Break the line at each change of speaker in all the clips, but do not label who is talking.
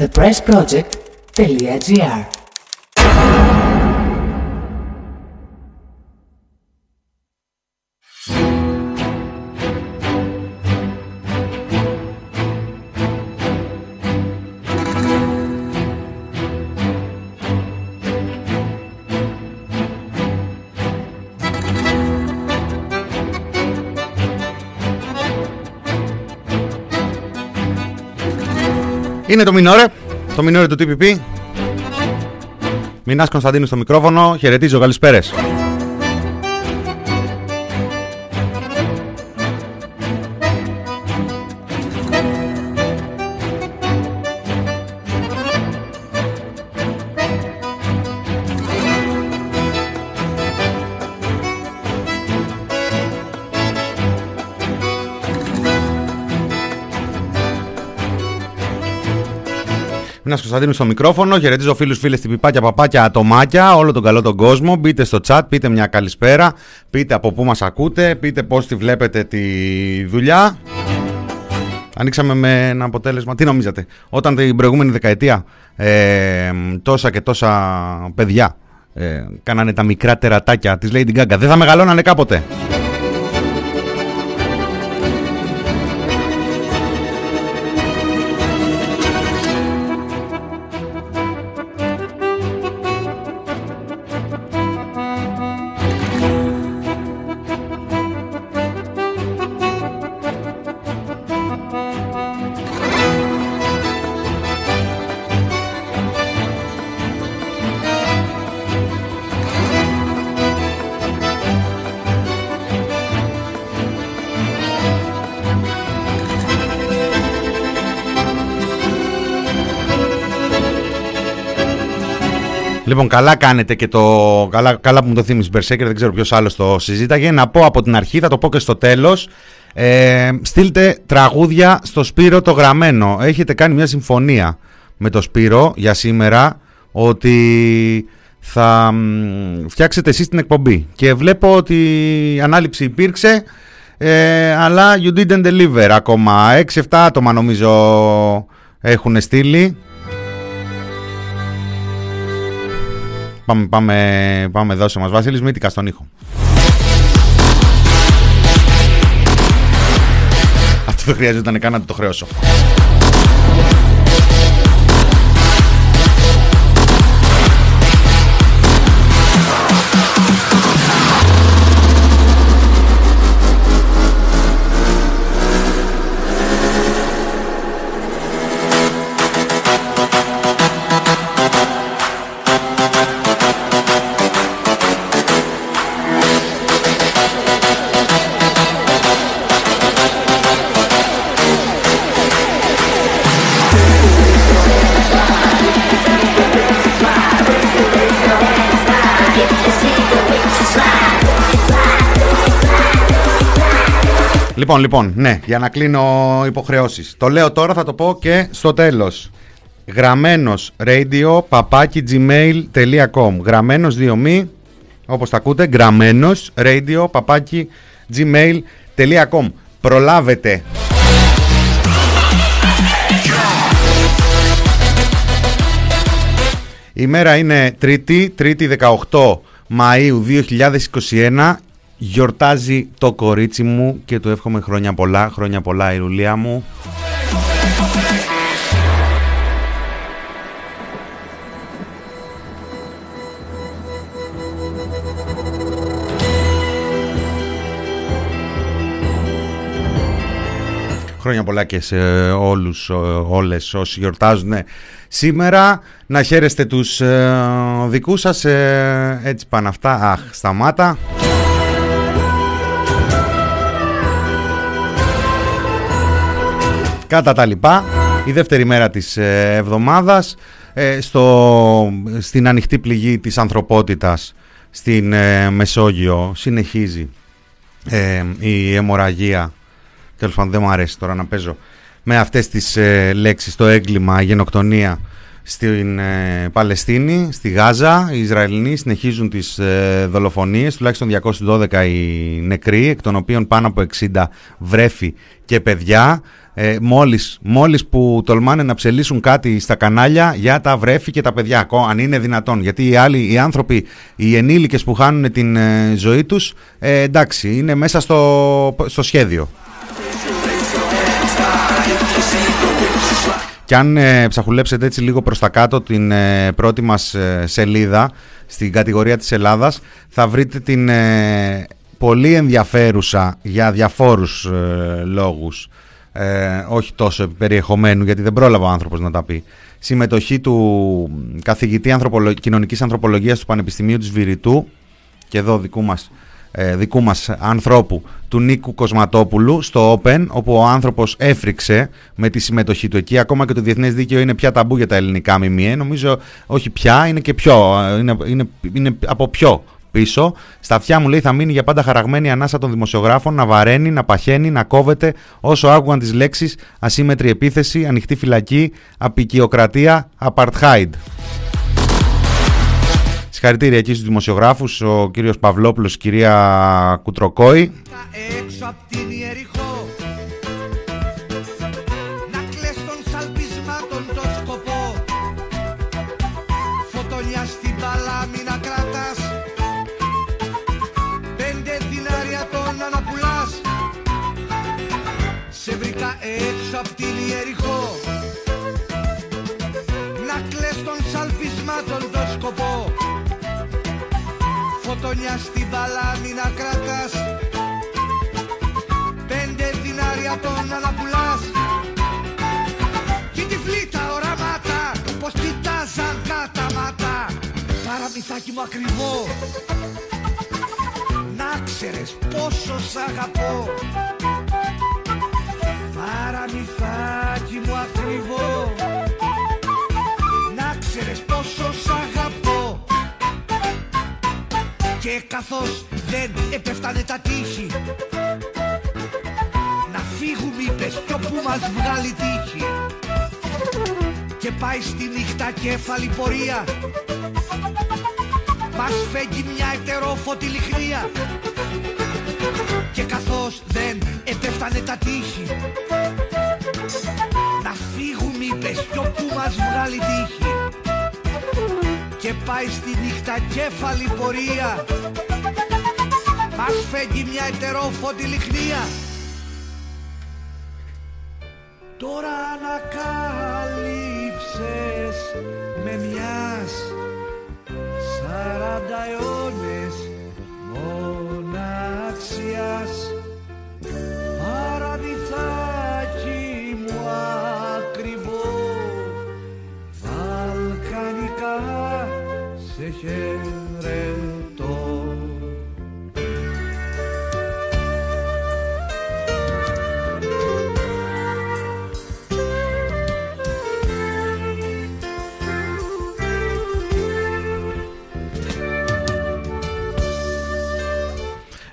thepressproject.gr
Είναι το Μινόρε, το Μινόρε του TPP. Μινάς Κωνσταντίνου στο μικρόφωνο. Χαιρετίζω, καλησπέρες. Ένα Κωνσταντίνου στο μικρόφωνο. Χαιρετίζω φίλους, φίλες, τυπιπάκια, παπάκια, ατομάκια, όλο τον καλό τον κόσμο. Μπείτε στο chat, πείτε μια καλησπέρα. Πείτε από πού μας ακούτε, πείτε πώς τη βλέπετε τη δουλειά. Ανοίξαμε με ένα αποτέλεσμα. Τι νομίζατε, όταν την προηγούμενη δεκαετία ε, τόσα και τόσα παιδιά ε, κάνανε τα μικρά τερατάκια της Lady Gaga, δεν θα μεγαλώνανε κάποτε. Λοιπόν, καλά κάνετε και το. Καλά, καλά που μου το θύμισε Μπερσέκερ, δεν ξέρω ποιος άλλος το συζήταγε. Να πω από την αρχή, θα το πω και στο τέλος. Ε, στείλτε τραγούδια στο Σπύρο το γραμμένο. Έχετε κάνει μια συμφωνία με το Σπύρο για σήμερα ότι θα φτιάξετε εσείς την εκπομπή. Και βλέπω ότι η ανάληψη υπήρξε, ε, αλλά you didn't deliver ακόμα. 6-7 άτομα νομίζω έχουν στείλει. Πάμε, πάμε, πάμε δώσε μας. Βασίλης Μήτικα στον ήχο. Αυτό δεν χρειάζεται να κάνω το χρεώσω. Λοιπόν, λοιπόν, ναι, για να κλείνω υποχρεώσεις. Το λέω τώρα, θα το πω και στο τέλος. Γραμμένος radio παπάκι gmail.com Γραμμένος δύο μη, όπως τα ακούτε, γραμμένος radio παπάκι gmail.com Προλάβετε. Η μέρα είναι Τρίτη, Τρίτη 18 Μαΐου 2021 Γιορτάζει το κορίτσι μου και του εύχομαι χρόνια πολλά, χρόνια πολλά η Ρουλία μου. Χρόνια πολλά και σε όλους, όλες όσοι γιορτάζουν σήμερα. Να χαίρεστε τους ε, δικούς σας. Ε, έτσι πάνε αυτά. Αχ, σταμάτα. Κατά τα λοιπά, η δεύτερη μέρα της ε, εβδομάδας ε, στο, στην ανοιχτή πληγή της ανθρωπότητας στην ε, Μεσόγειο συνεχίζει η αιμορραγία τέλος πάντων δεν μου αρέσει τώρα να παίζω με αυτές τις λέξεις το έγκλημα, η γενοκτονία στην ε, Παλαιστίνη, στη Γάζα. Οι Ισραηλινοί συνεχίζουν τις ε, δολοφονίες, τουλάχιστον 212 οι νεκροί, εκ των οποίων πάνω από 60 βρέφη και παιδιά. Ε, μόλις, μόλις που τολμάνε να ψελίσουν κάτι στα κανάλια για τα βρέφη και τα παιδιά, αν είναι δυνατόν. Γιατί οι άλλοι, οι άνθρωποι, οι ενήλικες που χάνουν την ε, ζωή τους, ε, εντάξει, είναι μέσα στο, στο σχέδιο. Και αν ε, ψαχουλέψετε έτσι λίγο προς τα κάτω την ε, πρώτη μας ε, σελίδα στην κατηγορία της Ελλάδας θα βρείτε την ε, πολύ ενδιαφέρουσα για διαφόρους λόγους όχι τόσο περιεχομένου γιατί δεν πρόλαβα ο άνθρωπος να τα πει. Συμμετοχή του καθηγητή ανθρωπολο... κοινωνικής ανθρωπολογίας του Πανεπιστημίου της Βηρητού και εδώ δικού μας ε, δικού μας ανθρώπου του Νίκου Κοσματόπουλου στο Open όπου ο άνθρωπος έφρυξε με τη συμμετοχή του εκεί. Ακόμα και το διεθνές δίκαιο είναι πια ταμπού για τα ελληνικά μιμιέ. Νομίζω όχι πια είναι και πιο είναι, είναι, είναι από πιο πίσω. Στα αυτιά μου λέει θα μείνει για πάντα χαραγμένη η ανάσα των δημοσιογράφων να βαραίνει, να παχαίνει, να κόβεται όσο άκουγαν τις λέξεις ασύμετρη επίθεση, ανοιχτή φυλακή, απεικιοκρατία, apartheid. Συγχαρητήρια εκεί στους δημοσιογράφους, ο κύριος Παυλόπουλος, η κυρία Κουτροκόη.
Φωτονιά στην παλάμη να κρατάς. Πέντε δινάρια τον αναπουλάς. Κι τη φλήτα οράματα πως κοιτάζαν μάτα. Παραμυθάκι μου ακριβό. Να ξέρεις πόσο σ' αγαπώ Παραμυθάκι μου ακριβό. Να ξέρεις πόσο σ' αγαπώ. Και καθώς δεν επέφτανε τα τείχη Να φύγουμε είπες κι όπου μας βγάλει τύχη. Και πάει στη νύχτα κέφαλη πορεία Μας φέγγει μια ετερόφωτη λιχνία. Και καθώς δεν επέφτανε τα τείχη μας βγάλει τύχη. Και πάει στη νύχτα κέφαλη πορεία. Μας φέγγει μια ετερόφωντη λιχνία. Τώρα ανακάλυψες με μιας σαράντα αιώνες μοναξιάς σε χαιρετώ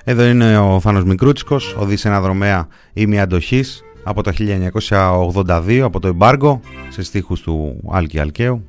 Εδώ είναι ο Φάνος Μικρούτσικος, οδής ένα δρομέα ή αντοχής από το 1982 από το εμπάργκο σε στίχους του Άλκη Αλκαίου.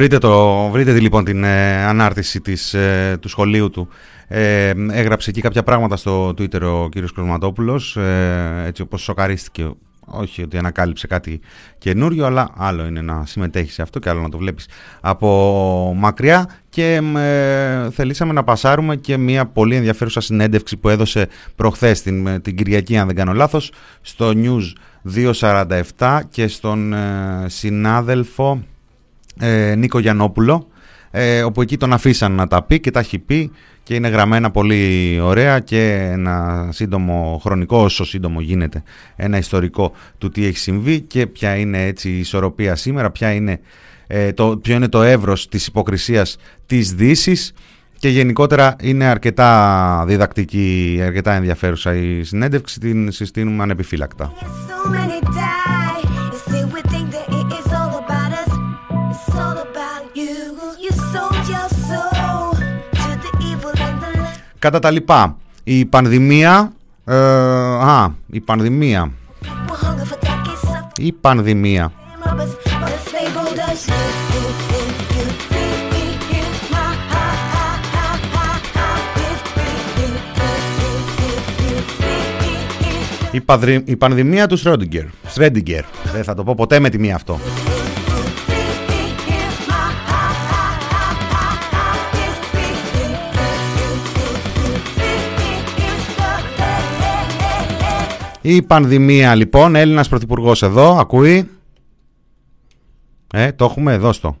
Βρείτε, το, βρείτε λοιπόν την ε, ανάρτηση της, ε, του σχολείου του. Ε, έγραψε εκεί κάποια πράγματα στο Twitter ο κύριος Κοσματόπουλος, ε, έτσι όπως σοκαρίστηκε όχι ότι ανακάλυψε κάτι καινούριο, αλλά άλλο είναι να συμμετέχεις σε αυτό και άλλο να το βλέπεις από μακριά και ε, θελήσαμε να πασάρουμε και μια πολύ ενδιαφέρουσα συνέντευξη που έδωσε προχθές την, την Κυριακή αν δεν κάνω λάθος στο News 247 και στον συνάδελφο ε, Νίκο Γιαννόπουλο, ε, όπου εκεί τον αφήσαν να τα πει και τα έχει πει και είναι γραμμένα πολύ ωραία και ένα σύντομο χρονικό, όσο σύντομο γίνεται, ένα ιστορικό του τι έχει συμβεί και ποια είναι έτσι η ισορροπία σήμερα, ποια είναι, ε, το, ποιο είναι το εύρος της υποκρισίας της δύσης και γενικότερα είναι αρκετά διδακτική, αρκετά ενδιαφέρουσα η συνέντευξη, την συστήνουμε ανεπιφύλακτα. Κατά τα λοιπά, η πανδημία... Ε, α, η πανδημία... Η πανδημία... Η, η πανδημία του Σρόντιγκερ. Σρέντιγκερ. Δεν θα το πω ποτέ με τη μία αυτό. Η πανδημία λοιπόν, Έλληνας Πρωθυπουργός εδώ, ακούει. Ε, το έχουμε εδώ στο.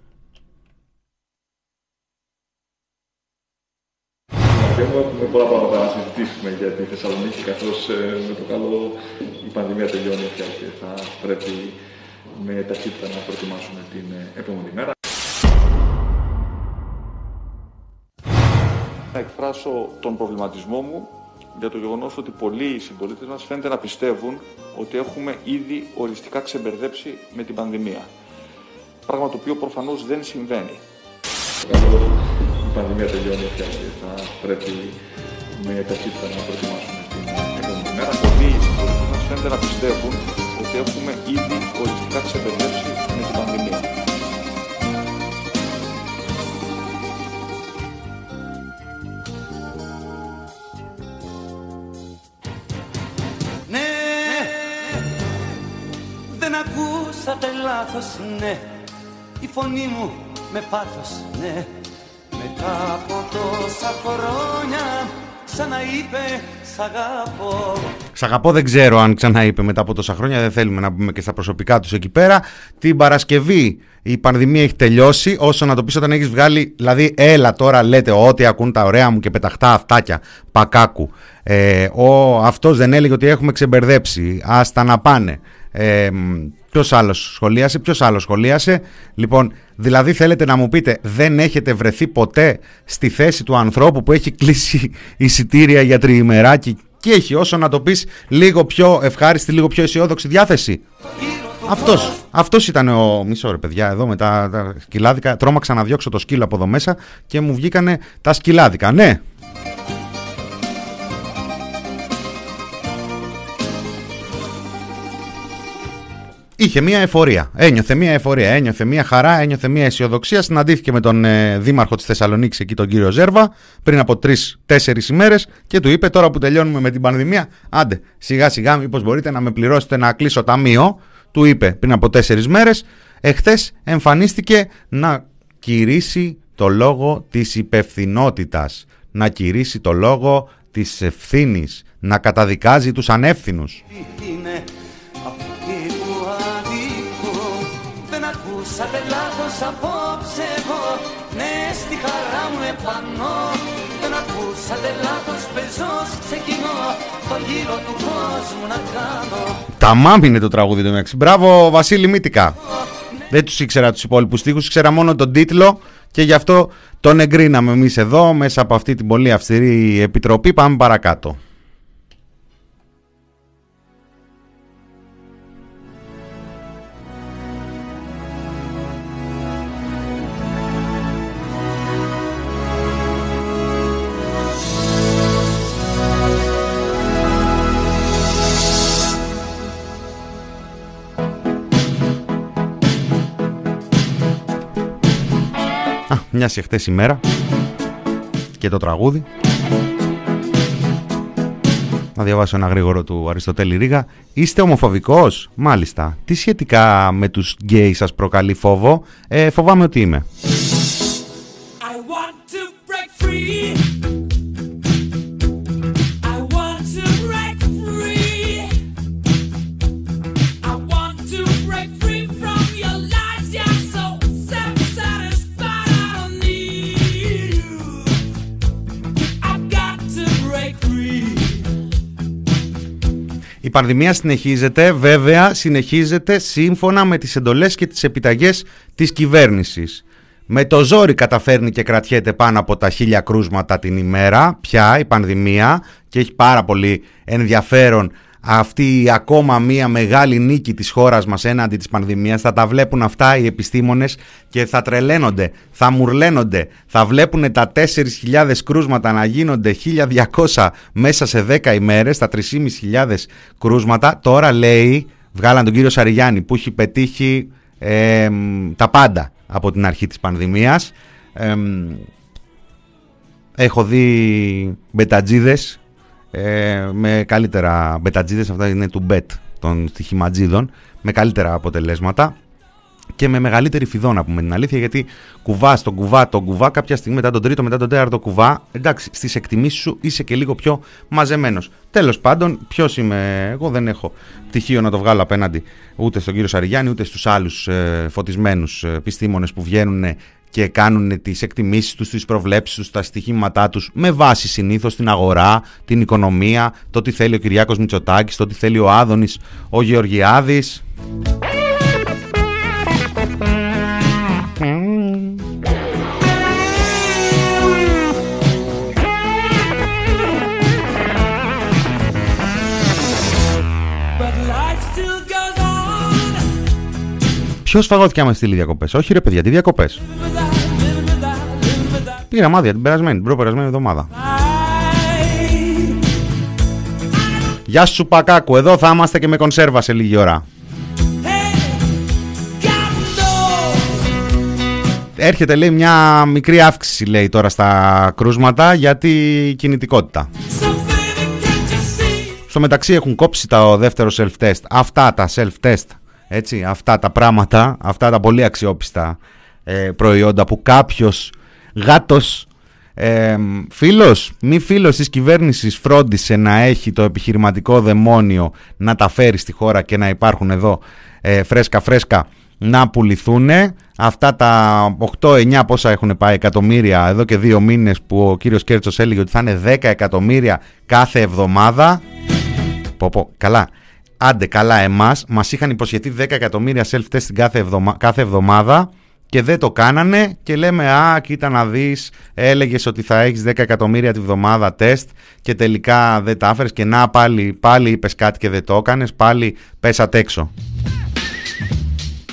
Έχουμε πολλά πράγματα να συζητήσουμε για τη Θεσσαλονίκη, καθώς ε, με το καλό η πανδημία τελειώνει πια και θα πρέπει με ταχύτητα να προετοιμάσουμε την ε, επόμενη μέρα. Να εκφράσω τον προβληματισμό μου για το γεγονός ότι πολλοί συμπολίτες μας φαίνεται να πιστεύουν ότι έχουμε ήδη οριστικά ξεμπερδέψει με την πανδημία. Πράγμα το οποίο προφανώς δεν συμβαίνει. Η πανδημία τελειώνει πια και θα πρέπει με ταχύτητα να προετοιμάσουμε την επόμενη μέρα. Πολλοί συμπολίτες μας φαίνεται να πιστεύουν ότι έχουμε ήδη οριστικά ξεμπερδέψει
λάθος, ναι Η φωνή μου με πάθος, ναι Μετά από τόσα χρόνια ξαναείπε Σ' αγαπώ.
Σ' αγαπώ δεν ξέρω αν ξαναείπε μετά από τόσα χρόνια. Δεν θέλουμε να μπούμε και στα προσωπικά τους εκεί πέρα. Την Παρασκευή η πανδημία έχει τελειώσει. Όσο να το πεις όταν έχεις βγάλει. Δηλαδή, έλα τώρα λέτε ό,τι ακούν τα ωραία μου και πεταχτά αυτάκια πακάκου. Ε, ο, αυτός δεν έλεγε ότι έχουμε ξεμπερδέψει. Άστα να πάνε. Ε, Ποιος άλλος σχολίασε, ποιος άλλος σχολίασε. Λοιπόν, δηλαδή θέλετε να μου πείτε, δεν έχετε βρεθεί ποτέ στη θέση του ανθρώπου που έχει κλείσει εισιτήρια για τριημεράκι; Και έχει όσο να το πεις λίγο πιο ευχάριστη, λίγο πιο αισιόδοξη διάθεση. Αυτός αυτός ήταν ο. Μισό ρε παιδιά, εδώ με τα, τα σκυλάδικα. Τρώμαξα να διώξω το σκύλο από εδώ μέσα και μου βγήκανε τα σκυλάδικα. Ναι, είχε μια εφορία. Ένιωθε μια εφορία, ένιωθε μια χαρά, ένιωθε μια αισιοδοξία. Συναντήθηκε με τον ε, δήμαρχο της Θεσσαλονίκης εκεί, τον κύριο Ζέρβα, πριν από τρει-τέσσερι ημέρες και του είπε: Τώρα που τελειώνουμε με την πανδημία, άντε σιγά σιγά, μήπως μπορείτε να με πληρώσετε να κλείσω ταμείο. Του είπε πριν από τέσσερις μέρες. Εχθές εμφανίστηκε να κηρύσει το λόγο της υπευθυνότητας, να κηρύσει το λόγο της ευθύνης, να καταδικάζει τους ανεύθυνους. Ακούσατε λάθος απόψε εγώ Ναι στη χαρά μου επάνω Δεν ακούσατε λάθος πεζός ξεκινώ Το γύρο του κόσμου να κάνω Τα μάμ είναι το τραγούδι του Μέξι Μπράβο Βασίλη Μύτικα Δεν τους ήξερα τους υπόλοιπους στίχους Ήξερα μόνο τον τίτλο και γι' αυτό τον εγκρίναμε εμείς εδώ μέσα από αυτή την πολύ αυστηρή επιτροπή. Πάμε παρακάτω. Μια εχθές ημέρα και το τραγούδι. Να διαβάσω ένα γρήγορο του Αριστοτέλη Ρίγα. Είστε ομοφοβικός; Μάλιστα. Τι σχετικά με τους γκέι σας προκαλεί φόβο; Ε, φοβάμαι ότι είμαι. Η πανδημία συνεχίζεται, βέβαια συνεχίζεται σύμφωνα με τις εντολές και τις επιταγές της κυβέρνησης. Με το ζόρι καταφέρνει και κρατιέται πάνω από τα χίλια κρούσματα την ημέρα πια η πανδημία και έχει πάρα πολύ ενδιαφέρον αυτή η ακόμα μία μεγάλη νίκη της χώρας μας έναντι της πανδημίας θα τα βλέπουν αυτά οι επιστήμονες και θα τρελαίνονται, θα μουρλαίνονται, θα βλέπουν τα 4.000 κρούσματα να γίνονται 1.200 μέσα σε 10 ημέρες, τα 3.500 κρούσματα. Τώρα λέει, βγάλαν τον κύριο Σαριγιάννη που έχει πετύχει τα πάντα από την αρχή της πανδημίας. έχω δει μπετατζίδες ε, με καλύτερα μπετατζίδες, αυτά είναι του μπετ των στοιχηματζίδων, με καλύτερα αποτελέσματα και με μεγαλύτερη φιδό να πούμε την αλήθεια γιατί κουβά τον κουβά τον κουβά κάποια στιγμή μετά τον τρίτο μετά τον τέταρτο κουβά εντάξει στις εκτιμήσεις σου είσαι και λίγο πιο μαζεμένος. Τέλος πάντων ποιος είμαι εγώ δεν έχω πτυχίο να το βγάλω απέναντι ούτε στον κύριο Σαριγιάννη ούτε στους άλλους ε, φωτισμένους ε, επιστήμονες που βγαίνουν και κάνουν τις εκτιμήσεις τους, τις προβλέψεις τους, τα στοιχήματά τους με βάση συνήθως την αγορά, την οικονομία, το τι θέλει ο Κυριάκος Μητσοτάκης, το τι θέλει ο Άδωνης, ο Γεωργιάδης. Ποιος φαγώθηκε άμα στείλει διακοπές; Όχι ρε παιδιά, τι διακοπές; Πήρα μάδια την περασμένη, την προπερασμένη εβδομάδα. Γεια σου Πακάκου, εδώ θα είμαστε και με κονσέρβα σε λίγη ώρα. Έρχεται λέει μια μικρή αύξηση λέει τώρα στα κρούσματα γιατί κινητικότητα. Στο μεταξύ έχουν κόψει τα δεύτερο self-test. Αυτά τα self-test έτσι, αυτά τα πράγματα, αυτά τα πολύ αξιόπιστα ε, προϊόντα που κάποιος γάτος ε, φίλος, μη φίλος της κυβέρνησης φρόντισε να έχει το επιχειρηματικό δαιμόνιο να τα φέρει στη χώρα και να υπάρχουν εδώ ε, φρέσκα φρέσκα να πουληθούν αυτά τα 8-9 πόσα έχουν πάει εκατομμύρια εδώ και δύο μήνες που ο κύριος Κέρτσος έλεγε ότι θα είναι 10 εκατομμύρια κάθε εβδομάδα. Πω, πω, καλά άντε καλά εμάς, μας είχαν υποσχεθεί 10 εκατομμύρια self-test κάθε, εβδομα... κάθε εβδομάδα και δεν το κάνανε και λέμε α κοίτα να δεις έλεγες ότι θα έχεις 10 εκατομμύρια τη βδομάδα τεστ και τελικά δεν τα άφερες και να πάλι, πάλι είπες κάτι και δεν το έκανες πάλι πέσατε έξω.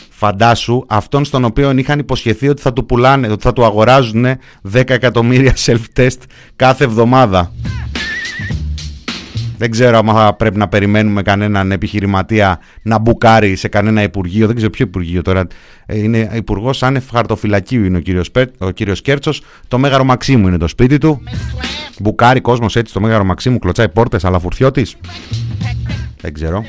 Φαντάσου αυτόν στον οποίο είχαν υποσχεθεί ότι θα του πουλάνε, ότι θα του αγοράζουν 10 εκατομμύρια self-test κάθε εβδομάδα. Δεν ξέρω αν πρέπει να περιμένουμε κανέναν επιχειρηματία να μπουκάρει σε κανένα υπουργείο. Δεν ξέρω ποιο υπουργείο τώρα. Ε, είναι υπουργός άνευ χαρτοφυλακίου είναι ο κύριος ο κύριος Κέρτσος. Το μέγαρο Μαξίμου είναι το σπίτι του. Μπουκάρει κόσμος έτσι το μέγαρο Μαξίμου, κλωτσάει πόρτες, αλλά φουρτιώτης. Δεν ξέρω.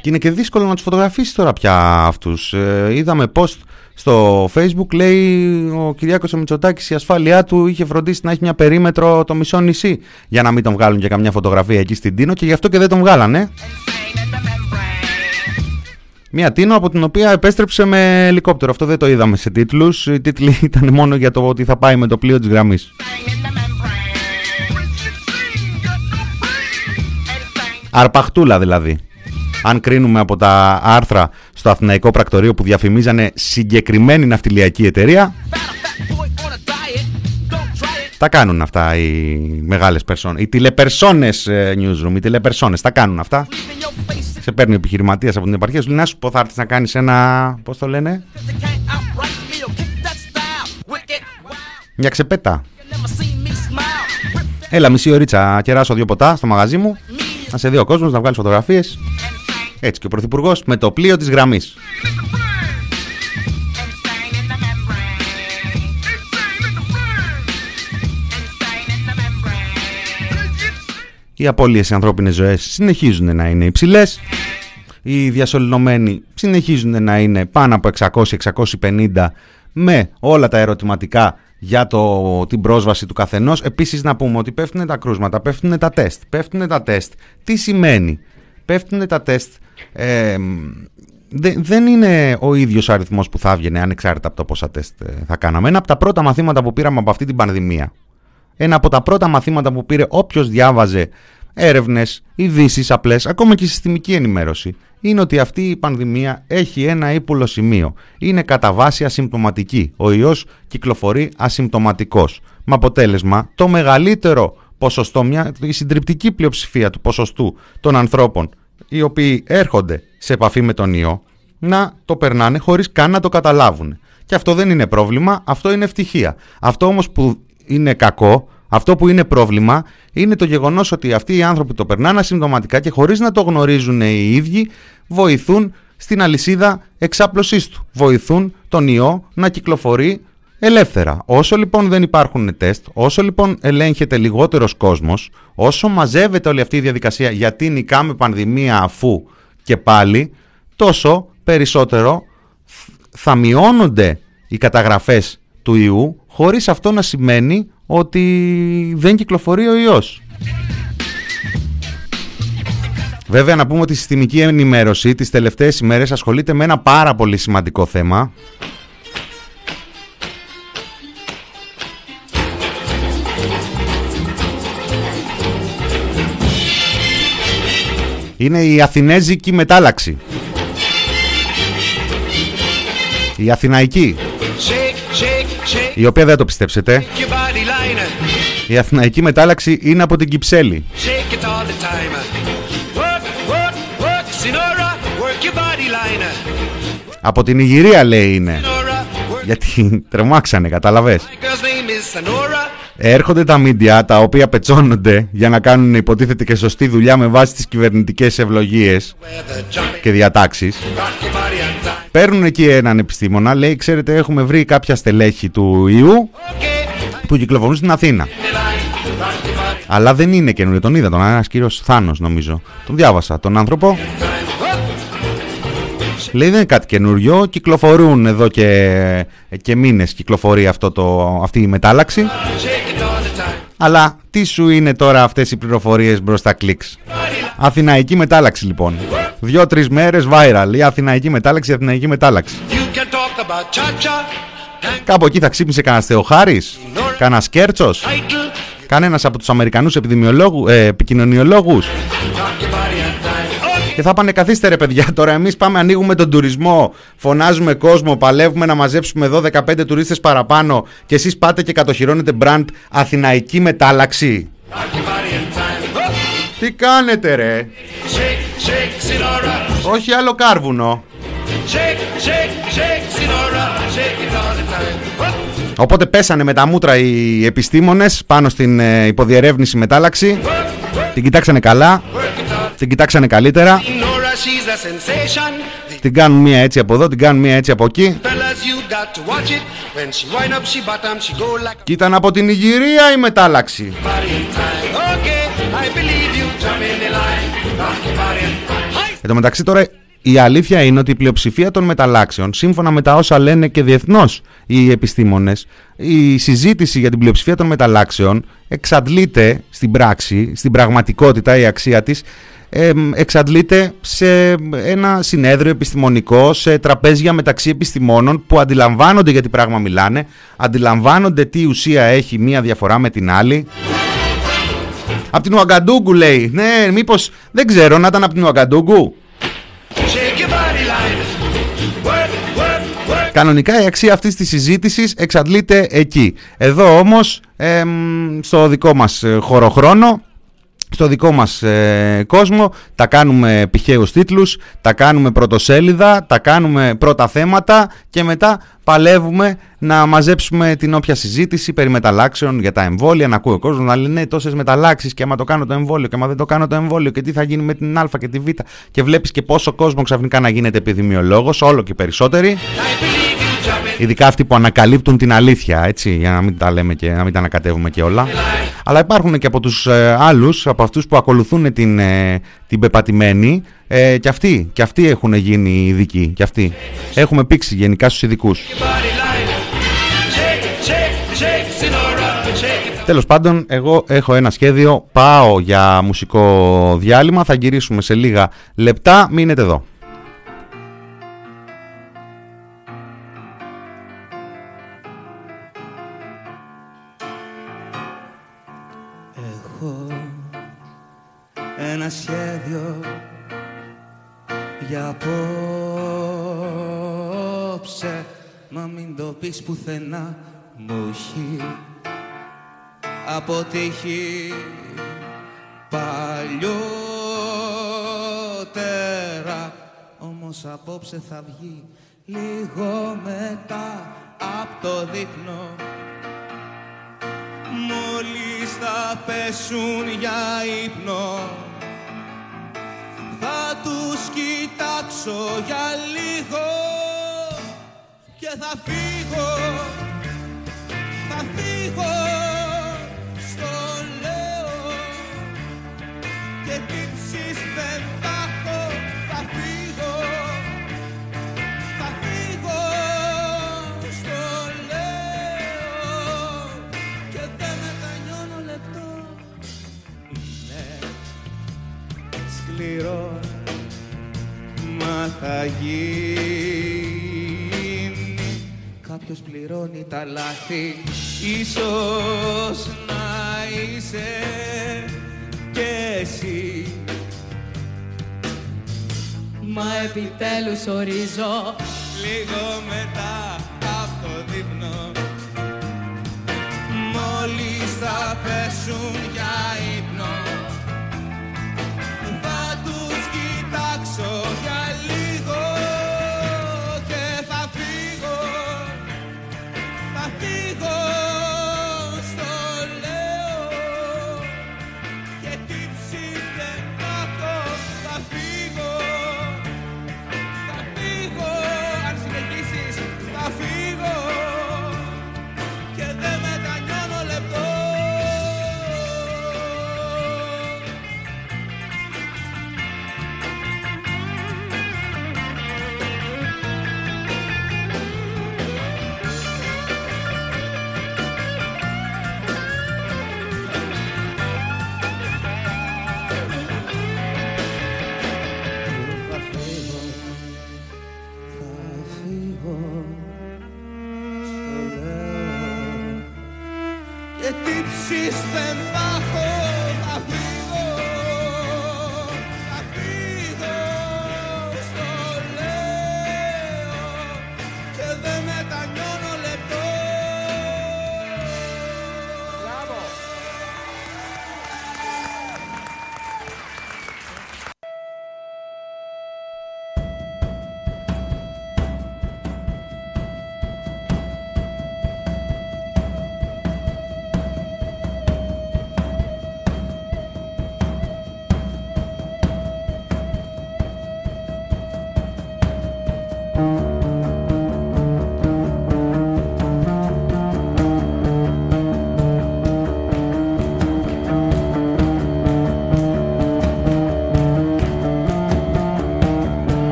Και είναι και δύσκολο να τους φωτογραφίσει τώρα πια αυτούς. Ε, είδαμε post στο facebook λέει ο Κυριάκος ο Μητσοτάκης η ασφάλειά του είχε φροντίσει να έχει μια περίμετρο το μισό νησί για να μην τον βγάλουν και καμιά φωτογραφία εκεί στην Τίνο και γι' αυτό και δεν τον βγάλανε. Μια Τίνο από την οποία επέστρεψε με ελικόπτερο. Αυτό δεν το είδαμε σε τίτλους. Οι τίτλοι ήταν μόνο για το ότι θα πάει με το πλοίο της γραμμής. Αρπαχτούλα δηλαδή αν κρίνουμε από τα άρθρα στο Αθηναϊκό Πρακτορείο που διαφημίζανε συγκεκριμένη ναυτιλιακή εταιρεία, τα κάνουν αυτά οι μεγάλες περσόνες. Οι τηλεπερσόνες ε, newsroom, οι τηλεπερσόνες τα κάνουν αυτά. Σε παίρνει ο επιχειρηματίας από την επαρχία, σου λέει να σου πω θα έρθεις να κάνεις ένα, πώς το λένε, μια ξεπέτα. Έλα μισή ωρίτσα, κεράσω δύο ποτά στο μαγαζί μου, να σε δει ο κόσμος, να βγάλεις φωτογραφίες. Έτσι και ο Πρωθυπουργός με το πλοίο της γραμμής. Οι απώλειες σε ανθρώπινες ζωές συνεχίζουν να είναι υψηλές. Οι διασωληνωμένοι συνεχίζουν να είναι πάνω από 600-650 με όλα τα ερωτηματικά για το, την πρόσβαση του καθενός. Επίσης να πούμε ότι πέφτουν τα κρούσματα, πέφτουν τα τεστ. Πέφτουν τα τεστ. Τι σημαίνει. Πέφτουν τα τεστ ε, δεν είναι ο ίδιος αριθμός που θα έβγαινε ανεξάρτητα από το πόσα τεστ ε, θα κάναμε. Ένα από τα πρώτα μαθήματα που πήραμε από αυτή την πανδημία. Ένα από τα πρώτα μαθήματα που πήρε όποιος διάβαζε έρευνες, ειδήσεις απλές, ακόμα και συστημική ενημέρωση, είναι ότι αυτή η πανδημία έχει ένα ύπουλο σημείο. Είναι κατά βάση ασυμπτωματική. Ο ιός κυκλοφορεί ασυμπτωματικός. Με αποτέλεσμα το μεγαλύτερο ποσοστό, μια, η συντριπτική πλειοψηφία του ποσοστού των ανθρώπων οι οποίοι έρχονται σε επαφή με τον ιό να το περνάνε χωρίς καν να το καταλάβουν. Και αυτό δεν είναι πρόβλημα, αυτό είναι ευτυχία. Αυτό όμως που είναι κακό, αυτό που είναι πρόβλημα, είναι το γεγονός ότι αυτοί οι άνθρωποι το περνάνε ασυμπτωματικά και χωρίς να το γνωρίζουν οι ίδιοι, βοηθούν στην αλυσίδα εξάπλωσής του. Βοηθούν τον ιό να κυκλοφορεί ελεύθερα. Όσο λοιπόν δεν υπάρχουν τεστ, όσο λοιπόν ελέγχεται λιγότερος κόσμος, όσο μαζεύεται όλη αυτή η διαδικασία γιατί νικάμε πανδημία αφού και πάλι, τόσο περισσότερο θα μειώνονται οι καταγραφές του ιού χωρίς αυτό να σημαίνει ότι δεν κυκλοφορεί ο ιός. Βέβαια να πούμε ότι η συστημική ενημέρωση τις τελευταίες ημέρες ασχολείται με ένα πάρα πολύ σημαντικό θέμα είναι η Αθηνέζικη μετάλλαξη. Η Αθηναϊκή. Η οποία δεν το πιστέψετε. Η Αθηναϊκή μετάλλαξη είναι από την Κυψέλη. Από την Ιγυρία λέει είναι. Γιατί τρεμάξανε, καταλαβες. Έρχονται τα μίντια τα οποία πετσώνονται για να κάνουν υποτίθεται και σωστή δουλειά με βάση τις κυβερνητικές ευλογίες και διατάξεις. Παίρνουν εκεί έναν επιστήμονα, λέει ξέρετε έχουμε βρει κάποια στελέχη του ιού που κυκλοφορούν στην Αθήνα. Αλλά δεν είναι καινούριο, τον είδα τον ένας κύριος Θάνος νομίζω. Τον διάβασα, τον άνθρωπο Λέει δεν είναι κάτι καινούριο, κυκλοφορούν εδώ και, και μήνες κυκλοφορεί αυτό το, αυτή η μετάλλαξη. Αλλά τι σου είναι τώρα αυτές οι πληροφορίες μπροστά κλικς; Αθηναϊκή μετάλλαξη λοιπόν. Δυο-τρεις μέρες viral. Η Αθηναϊκή μετάλλαξη, η Αθηναϊκή μετάλλαξη. Κάπου εκεί θα ξύπνησε κανένα Θεοχάρης, κανένα Κέρτσος, κανένας από τους Αμερικανούς επιδημιολόγους, ε, επικοινωνιολόγους; Και θα πάνε καθίστε ρε παιδιά. Τώρα εμείς πάμε ανοίγουμε τον τουρισμό Φωνάζουμε κόσμο, παλεύουμε να μαζέψουμε εδώ 15 τουρίστες παραπάνω Και εσείς πάτε και κατοχυρώνετε μπραντ Αθηναϊκή μετάλλαξη. Τι κάνετε ρε; Όχι άλλο κάρβουνο. Οπότε πέσανε με τα μούτρα οι επιστήμονες πάνω στην ε, υποδιερεύνηση μετάλλαξη. Την κοιτάξανε καλά. Την κοιτάξανε καλύτερα. Την κάνουν μία έτσι από εδώ, την κάνουν μία έτσι από εκεί. Και ήταν από την Ιγυρία η μετάλλαξη. Εν τω μεταξύ τώρα η αλήθεια είναι ότι η πλειοψηφία των μεταλλάξεων, σύμφωνα με τα όσα λένε και διεθνώς οι επιστήμονες, η συζήτηση για την πλειοψηφία των μεταλλάξεων εξαντλείται στην πράξη, στην πραγματικότητα η αξία της, εξαντλείται σε ένα συνέδριο επιστημονικό, σε τραπέζια μεταξύ επιστημόνων που αντιλαμβάνονται για τι πράγμα μιλάνε, αντιλαμβάνονται τι ουσία έχει μία διαφορά με την άλλη. Από την Ουαγκαντούγκου λέει, ναι μήπως δεν ξέρω να ήταν από την Ουαγκαντούγκου. Κανονικά η αξία αυτής της συζήτησης εξαντλείται εκεί. Εδώ όμως, στο δικό μας ε, χωροχρόνο, στο δικό μας ε, κόσμο τα κάνουμε πηχαίους τίτλους, τα κάνουμε πρωτοσέλιδα, τα κάνουμε πρώτα θέματα και μετά παλεύουμε να μαζέψουμε την όποια συζήτηση περί μεταλλάξεων για τα εμβόλια, να ακούει ο κόσμος να λέει ναι τόσες μεταλλάξεις και άμα το κάνω το εμβόλιο και άμα δεν το κάνω το εμβόλιο και τι θα γίνει με την α και τη β και βλέπεις και πόσο κόσμο ξαφνικά να γίνεται επιδημιολόγος, όλο και περισσότεροι. Ειδικά αυτοί που ανακαλύπτουν την αλήθεια, έτσι, για να μην τα λέμε και να μην τα ανακατεύουμε και όλα. Αλλά υπάρχουν και από τους ε, άλλους, από αυτούς που ακολουθούν την, ε, την πεπατημένη, ε, και αυτοί, και αυτοί έχουν γίνει ειδικοί, και αυτοί. Έχουμε πήξει γενικά στους ειδικούς. Τέλος πάντων, εγώ έχω ένα σχέδιο, πάω για μουσικό διάλειμμα, θα γυρίσουμε σε λίγα λεπτά, μείνετε εδώ.
Σχέδιο για απόψε. Μα μην το πεις πουθενά μου έχει αποτύχει παλιότερα. Όμως απόψε θα βγει λίγο μετά από το δείπνο. Μόλις θα πέσουν για ύπνο Θα τους κοιτάξω για λίγο Και θα φύγω, θα φύγω στο λέω Και τύψεις δεν σκληρό μα θα γίνει. Κάποιος πληρώνει τα λάθη Ίσως να είσαι και εσύ.
Μα επιτέλους ορίζω
Λίγο μετά από το δείπνο Μόλις θα πέσουν για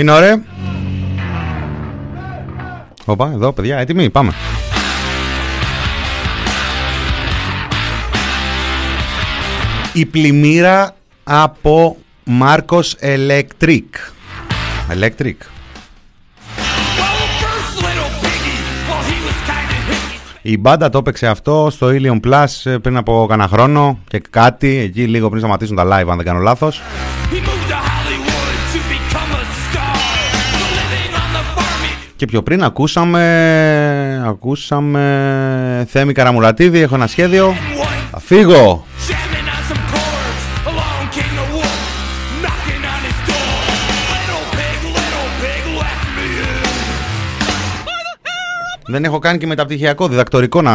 Μην ωραία. Οπα, εδώ παιδιά, έτοιμοι, πάμε. Η πλημμύρα από Μάρκος Electric. Electric.
Well, first little piggy, well, he was kind of hippie.
Η μπάντα το έπαιξε αυτό στο Ilium Plus ε, πριν από κανένα χρόνο και κάτι, εκεί λίγο πριν σταματήσουν τα live αν δεν κάνω λάθος. Και πιο πριν ακούσαμε, ακούσαμε Θέμη Καραμουρατίδη, έχω ένα σχέδιο.
one
Θα φύγω!
jamming on some chords. Along came the wolf, knocking on his door. Little pig, little pig, let me in.
Δεν έχω κάνει και μεταπτυχιακό διδακτορικό να,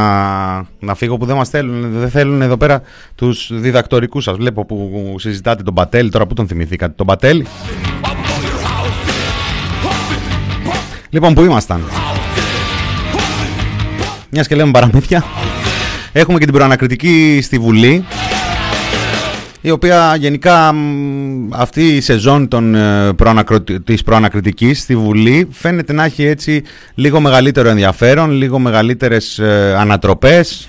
να φύγω που δεν μας θέλουν. Δεν θέλουν εδώ πέρα τους διδακτορικούς σας. Βλέπω που συζητάτε τον Πατέλη. Τώρα που τον θυμηθήκατε τον Πατέλη. Λοιπόν, που ήμασταν; Μιας και λέμε παραμύθια. Έχουμε και την προανακριτική στη Βουλή. Η οποία γενικά μ, αυτή η σεζόν των, ε, προανακρο- της προανακριτικής στη Βουλή φαίνεται να έχει έτσι λίγο μεγαλύτερο ενδιαφέρον, λίγο μεγαλύτερες ε, ανατροπές.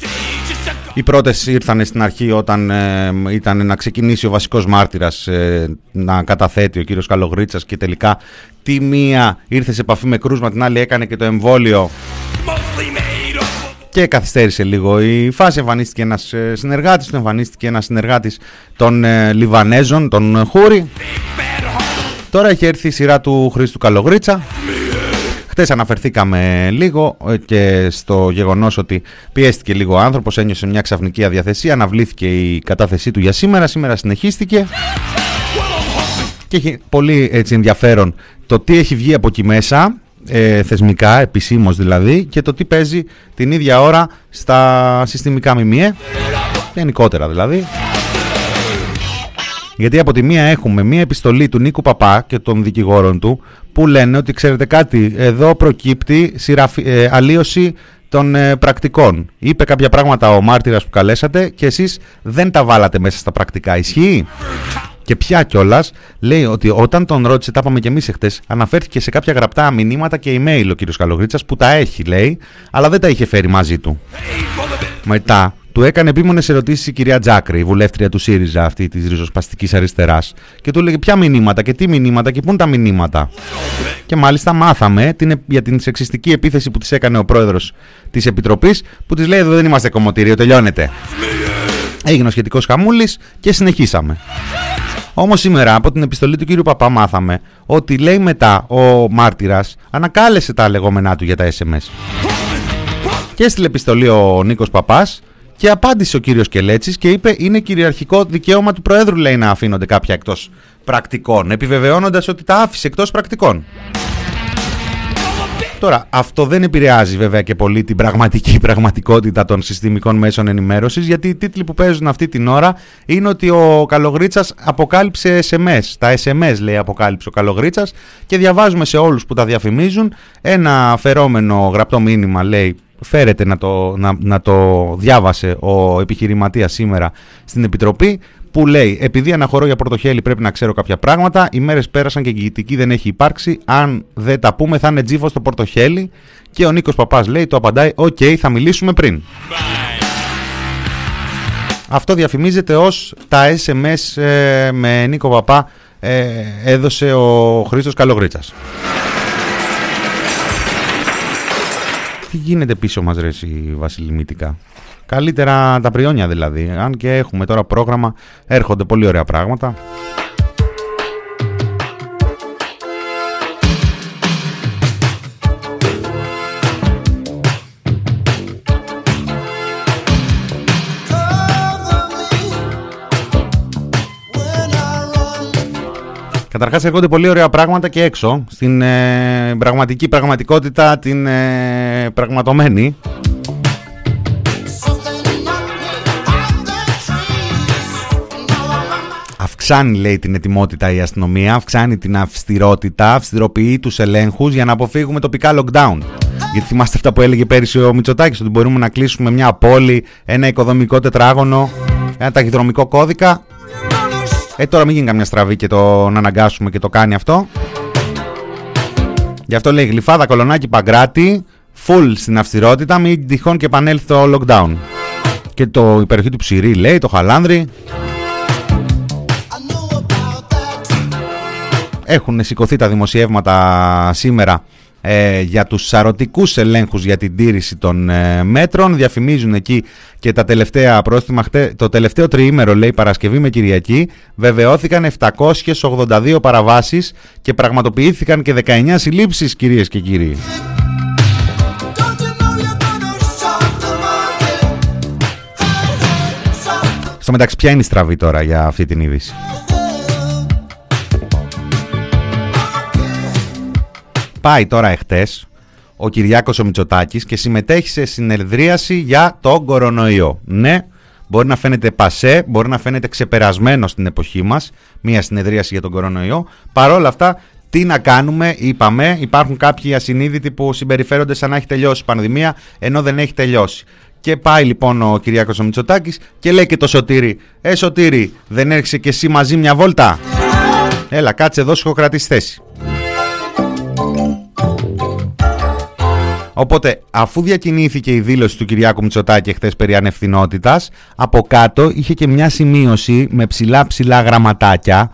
Just a
Οι πρώτες ήρθαν στην αρχή όταν ε, ήταν να ξεκινήσει ο βασικός μάρτυρας ε, να καταθέτει ο κύριος Καλογρίτσας και τελικά τη μία ήρθε σε επαφή με κρούσμα, την άλλη έκανε και το εμβόλιο
mostly made up of
και καθυστέρησε λίγο η φάση. Εμφανίστηκε ένας ε, συνεργάτης, του εμφανίστηκε ένας συνεργάτης των ε, Λιβανέζων, τον ε, Χούρι.
bad heart.
Τώρα έχει έρθει η σειρά του Χρήστου Καλογρίτσα. Χτες αναφερθήκαμε λίγο ε, και στο γεγονός ότι πιέστηκε λίγο ο άνθρωπος, ένιωσε μια ξαφνική αδιαθεσία, αναβλήθηκε η κατάθεσή του για σήμερα, σήμερα συνεχίστηκε και έχει πολύ έτσι ενδιαφέρον το τι έχει βγει από εκεί μέσα, ε, θεσμικά, επισήμως δηλαδή, και το τι παίζει την ίδια ώρα στα συστημικά μιμιέ, γενικότερα δηλαδή. Γιατί από τη μία έχουμε μία επιστολή του Νίκου Παπά και των δικηγόρων του που λένε ότι ξέρετε κάτι, εδώ προκύπτει σειραφι- ε, αλλίωση των ε, πρακτικών. Είπε κάποια πράγματα ο μάρτυρας που καλέσατε και εσείς δεν τα βάλατε μέσα στα πρακτικά. Ισχύει; Και πια κιόλας λέει ότι όταν τον ρώτησε, τα είπαμε και εμείς εχθές, αναφέρθηκε σε κάποια γραπτά μηνύματα και email ο κύριος Καλογρίτσας που τα έχει, λέει, αλλά δεν τα είχε φέρει μαζί του. Μετά του έκανε επίμονες ερωτήσεις η κυρία Τζάκρη, η βουλεύτρια του ΣΥΡΙΖΑ, αυτή της ριζοσπαστικής αριστεράς, και του έλεγε ποια μηνύματα και τι μηνύματα και πού είναι τα μηνύματα; Και μάλιστα μάθαμε την, για την σεξιστική επίθεση που της έκανε ο πρόεδρος της Επιτροπής, που της λέει: Εδώ δεν είμαστε κομμωτήριο, τελειώνεται. Έγινε ο σχετικός χαμούλης και συνεχίσαμε. Όμως σήμερα από την επιστολή του κύριου Παπά μάθαμε ότι λέει μετά ο μάρτυρας ανακάλεσε τα λεγόμενά του για τα SMS. Και έστειλε επιστολή ο Νίκος Παπάς και απάντησε ο κύριος Κελέτσης και είπε είναι κυριαρχικό δικαίωμα του Προέδρου λέει να αφήνονται κάποια εκτός πρακτικών επιβεβαιώνοντας ότι τα άφησε εκτός πρακτικών. Τώρα, αυτό δεν επηρεάζει βέβαια και πολύ την πραγματική πραγματικότητα των συστημικών μέσων ενημέρωσης, γιατί οι τίτλοι που παίζουν αυτή την ώρα είναι ότι ο Καλογρίτσας αποκάλυψε SMS. Τα SMS λέει αποκάλυψε ο Καλογρίτσας και διαβάζουμε σε όλους που τα διαφημίζουν ένα φερόμενο γραπτό μήνυμα λέει. Φέρεται να το, να, να το διάβασε ο επιχειρηματίας σήμερα στην Επιτροπή που λέει επειδή αναχωρώ για Πορτοχέλι πρέπει να ξέρω κάποια πράγματα. Οι μέρες πέρασαν και εγγυητική δεν έχει υπάρξει. Αν δεν τα πούμε θα είναι τζίφος το Πορτοχέλι και ο Νίκος Παπάς λέει το απαντάει οκ θα μιλήσουμε πριν αυτό διαφημίζεται ως τα SMS ε, με Νίκο Παπά ε, έδωσε ο Χρήστος Καλογρίτσας Τι γίνεται πίσω μας ρε εσύ Βασίλη Μητικά. Καλύτερα τα πριόνια δηλαδή. Αν και έχουμε τώρα πρόγραμμα, έρχονται πολύ ωραία πράγματα. Καταρχάς έρχονται πολύ ωραία πράγματα και έξω, στην ε, πραγματική πραγματικότητα, την ε, πραγματομένη. Αυξάνει, λέει, την ετοιμότητα η αστυνομία, αυξάνει την αυστηρότητα, αυστηροποιεί τους ελέγχους για να αποφύγουμε τοπικά lockdown. Γιατί θυμάστε αυτά που έλεγε πέρυσι ο Μητσοτάκης, ότι μπορούμε να κλείσουμε μια πόλη, ένα οικοδομικό τετράγωνο, ένα ταχυδρομικό κώδικα. Ε, τώρα μην γίνει καμιά στραβή και το να αναγκάσουμε και το κάνει αυτό. Γι' αυτό λέει γλυφάδα, κολονάκι, παγκράτη, full στην αυστηρότητα, μην τυχόν και επανέλθει το lockdown. Και το υπεροχή του ψηρή λέει, το χαλάνδρι. Έχουν σηκωθεί τα δημοσιεύματα σήμερα ε, για τους σαρωτικούς ελέγχους για την τήρηση των ε, μέτρων. Διαφημίζουν εκεί και τα τελευταία πρόστιμα. Το τελευταίο τριήμερο, λέει Παρασκευή με Κυριακή, βεβαιώθηκαν 782 παραβάσεις και πραγματοποιήθηκαν και 19 συλλήψεις, κυρίες και κύριοι. Στο μεταξύ, ποια είναι η στραβή τώρα για αυτή την είδηση; Πάει τώρα εχθές ο Κυριάκος ο Μητσοτάκης και συμμετέχει σε συνεδρίαση για τον κορονοϊό. Ναι, μπορεί να φαίνεται πασέ, μπορεί να φαίνεται ξεπερασμένο στην εποχή μας, μια συνεδρίαση για τον κορονοϊό. Παρόλα αυτά, τι να κάνουμε, είπαμε, υπάρχουν κάποιοι ασυνείδητοι που συμπεριφέρονται σαν να έχει τελειώσει η πανδημία, ενώ δεν έχει τελειώσει. Και πάει λοιπόν ο Κυριάκος ο Μητσοτάκης και λέει και το Σωτήρι «Ε Σωτήρι, δεν έρχεσαι και εσύ μαζί μια βόλτα» Έλα κάτσε εδώ σου κρατήσει θέση Οπότε, αφού διακινήθηκε η δήλωση του Κυριάκου Μητσοτάκη χθε περί ανευθυνότητας, από κάτω είχε και μια σημείωση με ψηλά ψηλά γραμματάκια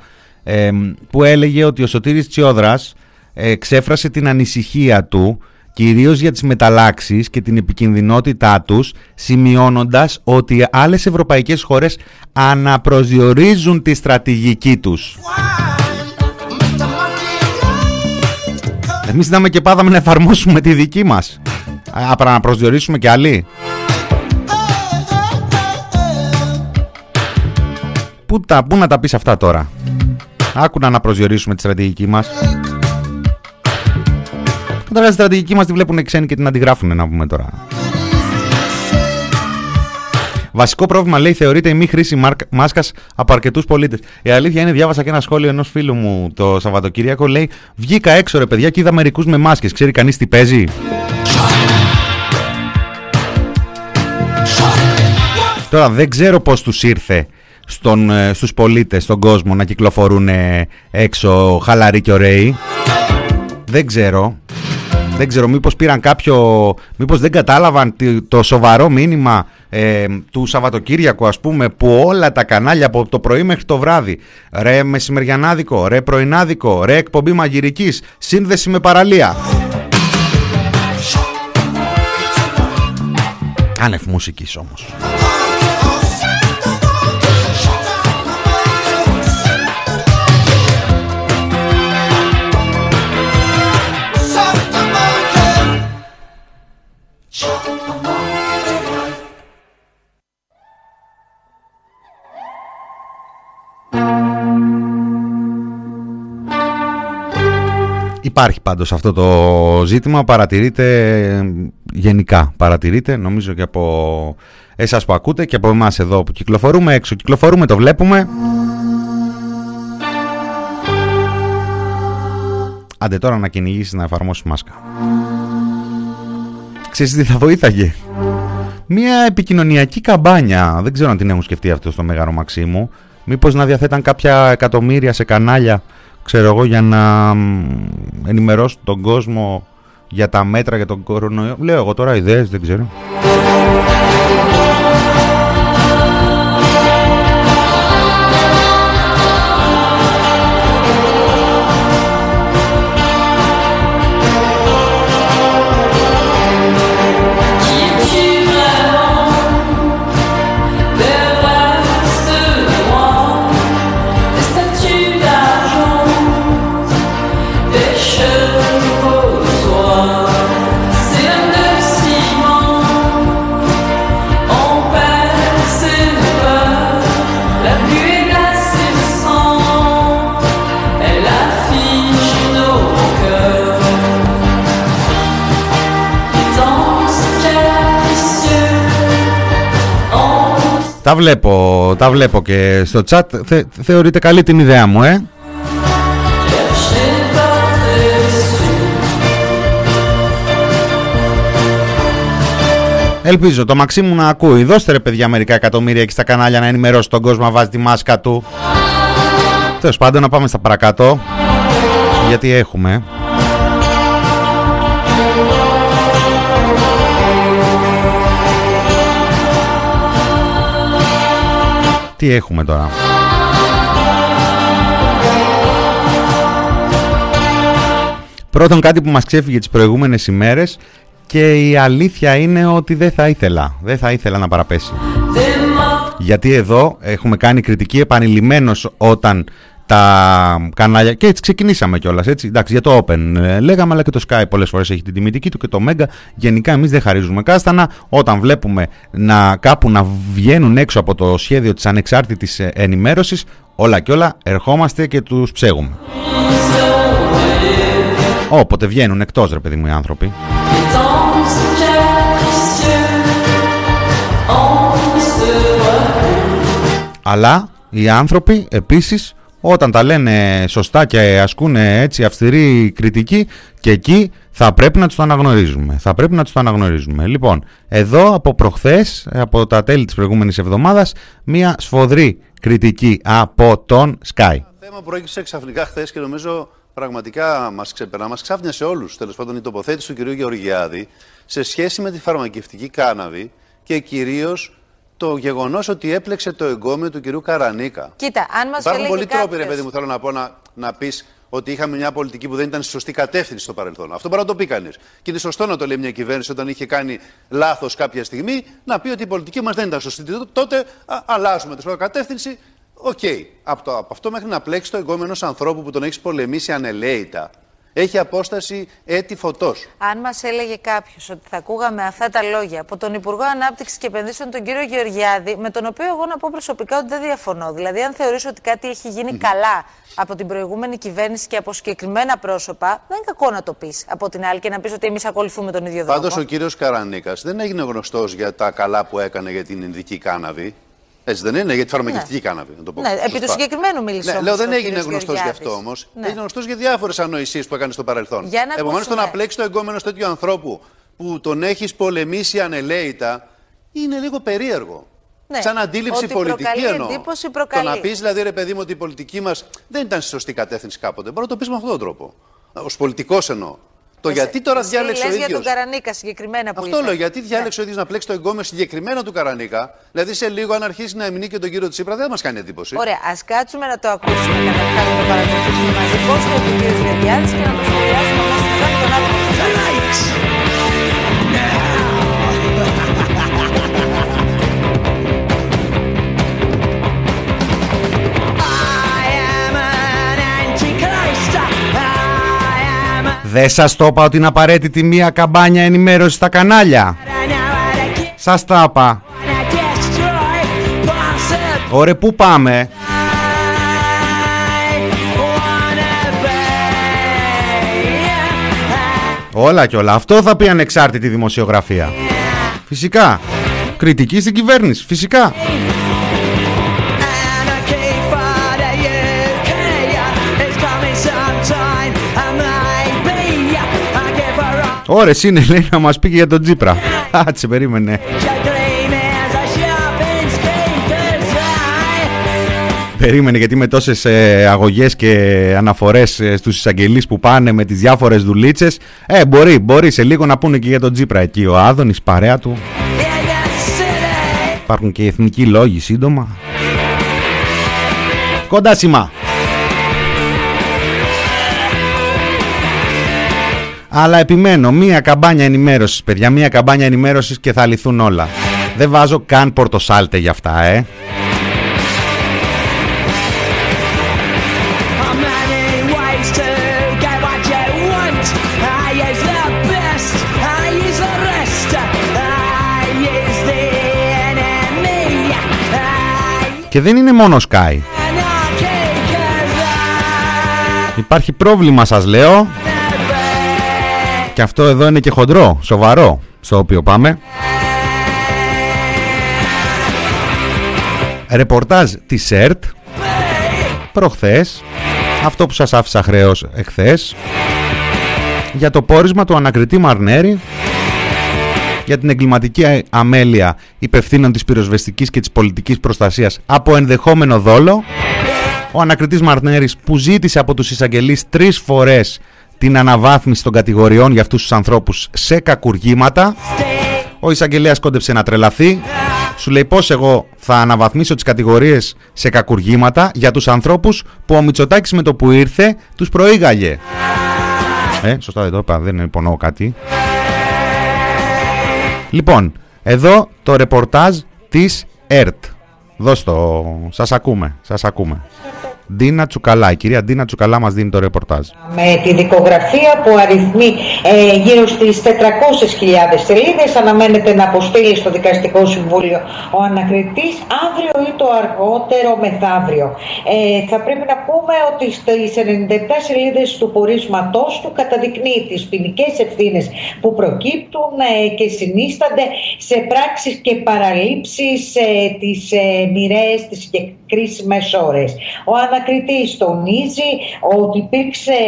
που έλεγε ότι ο Σωτήρης Τσιόδρας εξέφρασε την ανησυχία του κυρίως για τις μεταλλάξεις και την επικινδυνότητά τους, σημειώνοντας ότι άλλες ευρωπαϊκές χώρες αναπροσδιορίζουν τη στρατηγική τους. Εμείς είδαμε και πάδαμε να εφαρμόσουμε τη δική μας. Απρα να προσδιορίσουμε και άλλοι. Πού, τα, πού να τα πεις αυτά τώρα; Άκου να προσδιορίσουμε τη στρατηγική μας. Τώρα τη στρατηγική μας τη βλέπουν οι ξένοι και την αντιγράφουν να πούμε τώρα. Βασικό πρόβλημα, λέει, θεωρείται η μη χρήση μάσκας από αρκετούς πολίτες. Η αλήθεια είναι, διάβασα και ένα σχόλιο ενός φίλου μου το Σαββατοκύριακο. Λέει, Βγήκα έξω ρε παιδιά και είδα μερικούς με μάσκες. Ξέρει κανείς τι παίζει; Τώρα δεν ξέρω πώς τους ήρθε στον, ε, στους πολίτες, στον κόσμο να κυκλοφορούν έξω χαλαροί και ωραίοι. Δεν ξέρω. Δεν ξέρω μήπως πήραν κάποιο... Μήπως δεν κατάλαβαν το σοβαρό μήνυμα ε, του Σαββατοκύριακου ας πούμε που όλα τα κανάλια από το πρωί μέχρι το βράδυ ρε μεσημεριανάδικο, ρε πρωινάδικο, ρε εκπομπή μαγειρικής, σύνδεση με παραλία. Άνευ μουσικής όμως. Υπάρχει πάντως αυτό το ζήτημα, παρατηρείται γενικά, παρατηρείται νομίζω και από εσάς που ακούτε και από εμάς εδώ που κυκλοφορούμε έξω, κυκλοφορούμε, το βλέπουμε. Άντε τώρα να κυνηγήσεις να εφαρμόσεις μάσκα. Ξέρεις τι θα βοήθαγε; Μια επικοινωνιακή καμπάνια, δεν ξέρω αν την έχουν σκεφτεί αυτό στο Μέγαρο Μαξίμου, μήπως να διαθέταν κάποια εκατομμύρια σε κανάλια ξέρω εγώ, για να ενημερώσω τον κόσμο για τα μέτρα για τον κορονοϊό. Λέω εγώ τώρα ιδέες, δεν ξέρω. Τα βλέπω, τα βλέπω και στο chat. Θε, θεωρείτε καλή την ιδέα μου, ε. Ελπίζω το Μαξίμου να ακούει. Δώστε ρε παιδιά μερικά εκατομμύρια εκεί στα κανάλια να ενημερώσει τον κόσμο να βάζει τη μάσκα του. Τέλος πάντων να πάμε στα παρακάτω. Γιατί έχουμε. Τι έχουμε τώρα; Πρώτον κάτι που μας ξέφυγε τις προηγούμενες ημέρες και η αλήθεια είναι ότι δεν θα ήθελα, δεν θα ήθελα να παραπέσει. Γιατί εδώ έχουμε κάνει κριτική επανειλημμένως όταν τα κανάλια. Και έτσι ξεκινήσαμε κιόλας. Εντάξει, για το Open ε, λέγαμε, αλλά και το Sky πολλές φορές έχει την τιμητική του και το Mega. Γενικά εμείς δεν χαρίζουμε κάστανα. Όταν βλέπουμε να κάπου να βγαίνουν έξω από το σχέδιο της ανεξάρτητης ε, ενημέρωσης, όλα και όλα ερχόμαστε και τους ψέγουμε. Όποτε βγαίνουν εκτός ρε παιδί μου οι άνθρωποι. Αλλά οι άνθρωποι επίσης όταν τα λένε σωστά και ασκούν έτσι αυστηρή κριτική και εκεί θα πρέπει να τους το αναγνωρίζουμε. Θα πρέπει να τους το αναγνωρίζουμε. Λοιπόν, εδώ από προχθές, από τα τέλη της προηγούμενης εβδομάδας, μία σφοδρή κριτική από τον Sky.
Το θέμα προέκυψε ξαφνικά χθες και νομίζω πραγματικά μας ξεπερνά, μας ξάφνιασε όλους, τέλος πάντων η τοποθέτηση του κ. Γεωργιάδη σε σχέση με τη φαρμακευτική κάναβη και κυρίως το γεγονός ότι έπλεξε το εγκόμιο του κυρίου Καρανίκα.
Κοίτα, αν μας
Υπάρχουν πολλοί τρόποι, ρε παιδί μου, θέλω να πω να, να πεις ότι είχαμε μια πολιτική που δεν ήταν στη σωστή κατεύθυνση στο παρελθόν. Αυτό μπορεί να το πει κανείς. Και είναι σωστό να το λέει μια κυβέρνηση όταν είχε κάνει λάθος κάποια στιγμή, να πει ότι η πολιτική μας δεν ήταν σωστή. Τότε α, αλλάζουμε τη κατεύθυνση. Οκ. Okay. Από, από αυτό μέχρι να πλέξει το εγκώμιο ανθρώπου που τον έχει πολεμήσει ανελέητα έχει απόσταση έτη φωτός.
Αν μας έλεγε κάποιος ότι θα ακούγαμε αυτά τα λόγια από τον Υπουργό Ανάπτυξης και Επενδύσεων, τον κύριο Γεωργιάδη, με τον οποίο εγώ να πω προσωπικά ότι δεν διαφωνώ. Δηλαδή, αν θεωρήσω ότι κάτι έχει γίνει καλά από την προηγούμενη κυβέρνηση και από συγκεκριμένα πρόσωπα, δεν είναι κακό να το πεις από την άλλη και να πεις ότι εμείς ακολουθούμε τον ίδιο δρόμο.
Πάντως, ο κύριος Καρανίκας δεν έγινε γνωστός για τα καλά που έκανε για την Ινδική κάναβη. Έτσι δεν είναι, για τη φαρμακευτική ναι. κάναβη. Να το πω.
Ναι, επί του συγκεκριμένου μίλησε.
Ναι, λέω δεν έγινε γνωστός γι' αυτό όμως. Ναι. Έγινε γνωστός για διάφορες ανοησίες που έκανε στο παρελθόν. Επομένως, το να πλέξει το εγκόμενο τέτοιου ανθρώπου που τον έχεις πολεμήσει ανελαίητα είναι λίγο περίεργο. Ναι, Σαν αντίληψη ότι πολιτική εννοώ. Το να πεις δηλαδή ρε παιδί μου ότι η πολιτική μας δεν ήταν στη σωστή κατεύθυνση κάποτε. Μπορεί να το πεις με αυτόν τον τρόπο. Ω πολιτικός εννοώ. Το εσύ, γιατί τώρα διάλεξε ο ίδιο.
για τον Καρανίκα συγκεκριμένα που
Αυτό λέω. Γιατί διάλεξε ο ίδιος να πλέξει το εγκόμιο συγκεκριμένα του Καρανίκα; Δηλαδή σε λίγο, αν αρχίσει να εμεινεί και τον κύριο Τσίπρα, δεν μας κάνει εντύπωση.
Ωραία, ας κάτσουμε να το ακούσουμε καταρχάς να το παρακολουθήσουμε μαζί. Πώς το είπε ο κύριο Γεωργιάδης και να το σχολιάσουμε μαζί με τον άλλο.
Δεν σας το είπα ότι είναι απαραίτητη μία καμπάνια ενημέρωσης στα κανάλια. Σας τα είπα. Ωραία, πού πάμε; Όλα και όλα. Αυτό θα πει ανεξάρτητη δημοσιογραφία. Φυσικά. Κριτική στην κυβέρνηση. Φυσικά. Ωρες είναι λέει να μας πει και για τον Τζίπρα. Άτσε περίμενε. Περίμενε γιατί με τόσες ε, αγωγές και αναφορές ε, στους εισαγγελείς που πάνε με τις διάφορες δουλίτσες Ε μπορεί, μπορεί σε λίγο να πούνε και για τον Τζίπρα. Εκεί Ο Άδωνης, παρέα του. Υπάρχουν και εθνικοί λόγοι σύντομα. Κοντά σημά Αλλά επιμένω, μία καμπάνια ενημέρωσης, παιδιά, μία καμπάνια ενημέρωσης και θα λυθούν όλα. Δεν βάζω καν πορτοσάλτε για αυτά, ε. Και δεν είναι μόνο Sky. Υπάρχει πρόβλημα σας λέω και αυτό εδώ είναι και χοντρό, σοβαρό, στο οποίο πάμε. ρεπορτάζ της ΕΡΤ προχθές, αυτό που σας άφησα χρέος εχθές, για το πόρισμα του ανακριτή Μαρνέρη για την εγκληματική αμέλεια υπευθύνων της πυροσβεστικής και της πολιτικής προστασίας από ενδεχόμενο δόλο. Ο ανακριτής Μαρνέρης που ζήτησε από τους εισαγγελείς τρεις φορές την αναβάθμιση των κατηγοριών για αυτούς τους ανθρώπους σε κακουργήματα. Ο εισαγγελέας κόντεψε να τρελαθεί. Σου λέει πώς εγώ θα αναβαθμίσω τις κατηγορίες σε κακουργήματα για τους ανθρώπους που ο Μητσοτάκης με το που ήρθε τους προήγαγε. Ε, σωστά δεν το είπα, δεν υπονοώ κάτι. Λοιπόν, εδώ το ρεπορτάζ της ΕΡΤ. Δώσ' το, σας ακούμε, σας ακούμε. Ντίνα Τσουκαλά. Η κυρία Ντίνα Τσουκαλά μας δίνει το ρεπορτάζ.
Με τη δικογραφία που αριθμεί ε, γύρω στις 400.000 σελίδες αναμένεται να αποστείλει στο Δικαστικό Συμβούλιο ο ανακριτής αύριο ή το αργότερο μεθαύριο. Ε, θα πρέπει να πούμε ότι στις 97 σελίδες του πορίσματός του καταδεικνύει τις ποινικές ευθύνες που προκύπτουν ε, και συνίστανται σε πράξεις και παραλήψεις ε, τις ε, μοιραίες, τις κρίσιμες ώρες. Ο ανακριτής τονίζει ότι υπήρξε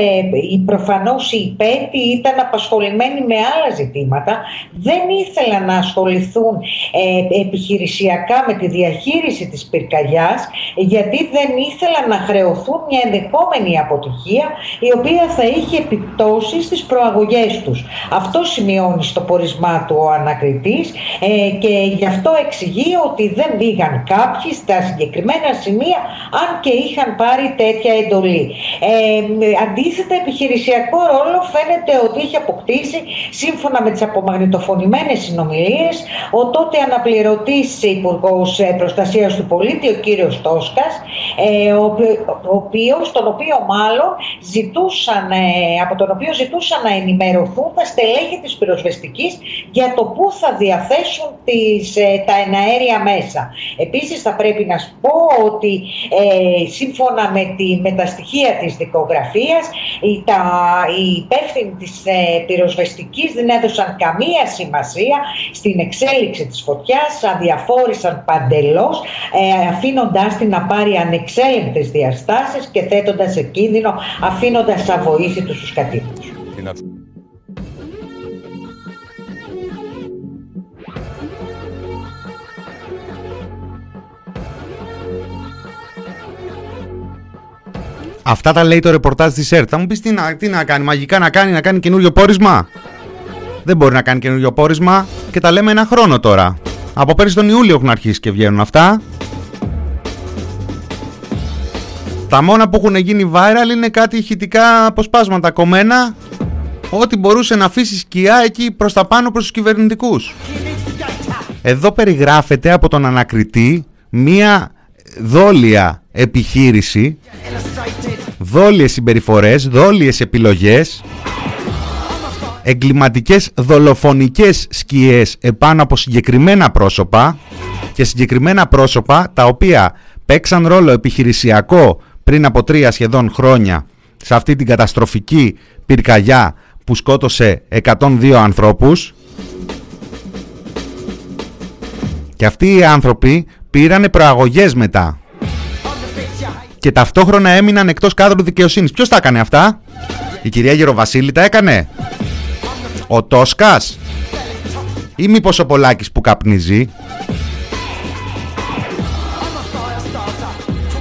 η προφανώς η υπέτη ήταν απασχολημένοι με άλλα ζητήματα, δεν ήθελαν να ασχοληθούν ε, επιχειρησιακά με τη διαχείριση της πυρκαγιάς γιατί δεν ήθελαν να χρεωθούν μια ενδεχόμενη αποτυχία η οποία θα είχε επιπτώσεις στις προαγωγές τους. Αυτό σημειώνει στο πορισμά του ο ανακριτής ε, και γι' αυτό εξηγεί ότι δεν πήγαν κάποιοι στα συγκεκριμένα σημεία αν και είχαν πάρει τέτοια εντολή. Ε, αντίθετα, επιχειρησιακό ρόλο φαίνεται ότι είχε αποκτήσει σύμφωνα με τις απομαγνητοφωνημένες συνομιλίες ο τότε αναπληρωτής υπουργός ε, Προστασίας του Πολίτη, ο κύριος Τόσκας, ε, ο, ο οποίος, τον οποίο μάλλον ζητούσαν, ε, από τον οποίο ζητούσαν να ενημερωθούν τα στελέχη της πυροσβεστικής για το πού θα διαθέσουν τις, τα εναέρια μέσα. Επίσης θα πρέπει να σου πω ότι ε, σύμφωνα με, τη, με τα στοιχεία της δικογραφίας οι, τα, οι υπεύθυνοι της ε, πυροσβεστικής δεν έδωσαν καμία σημασία στην εξέλιξη της φωτιάς, αδιαφόρησαν παντελώς ε, αφήνοντάς την να πάρει ανεξέλεγκτες διαστάσεις και θέτοντας σε κίνδυνο αφήνοντας αβοήθητους τους κατοίκους.
Αυτά τα λέει το ρεπορτάζ της ΕΡΤ. Θα μου πεις τι να, τι να κάνει, μαγικά να κάνει, να κάνει καινούριο πόρισμα; Δεν μπορεί να κάνει καινούριο πόρισμα και τα λέμε ένα χρόνο τώρα. Από πέρυσι τον Ιούλιο έχουν αρχίσει και βγαίνουν αυτά. Τα μόνα που έχουν γίνει viral είναι κάτι ηχητικά αποσπάσματα κομμένα Ό,τι μπορούσε να αφήσει σκιά εκεί προς τα πάνω προς τους κυβερνητικούς Εδώ περιγράφεται από τον ανακριτή μία δόλια επιχείρηση δόλιες συμπεριφορές, δόλιες επιλογές, εγκληματικές δολοφονικές σκιές επάνω από συγκεκριμένα πρόσωπα και συγκεκριμένα πρόσωπα τα οποία παίξαν ρόλο επιχειρησιακό πριν από τρία σχεδόν χρόνια σε αυτή την καταστροφική πυρκαγιά που σκότωσε 102 ανθρώπους. Και αυτοί οι άνθρωποι πήρανε προαγωγές μετά και ταυτόχρονα έμειναν εκτός κάδρου δικαιοσύνης. Ποιος τα έκανε αυτά; Η κυρία Γεροβασίλη τα έκανε; Ο Τόσκας; Ή μήπως ο Πολάκης που καπνίζει;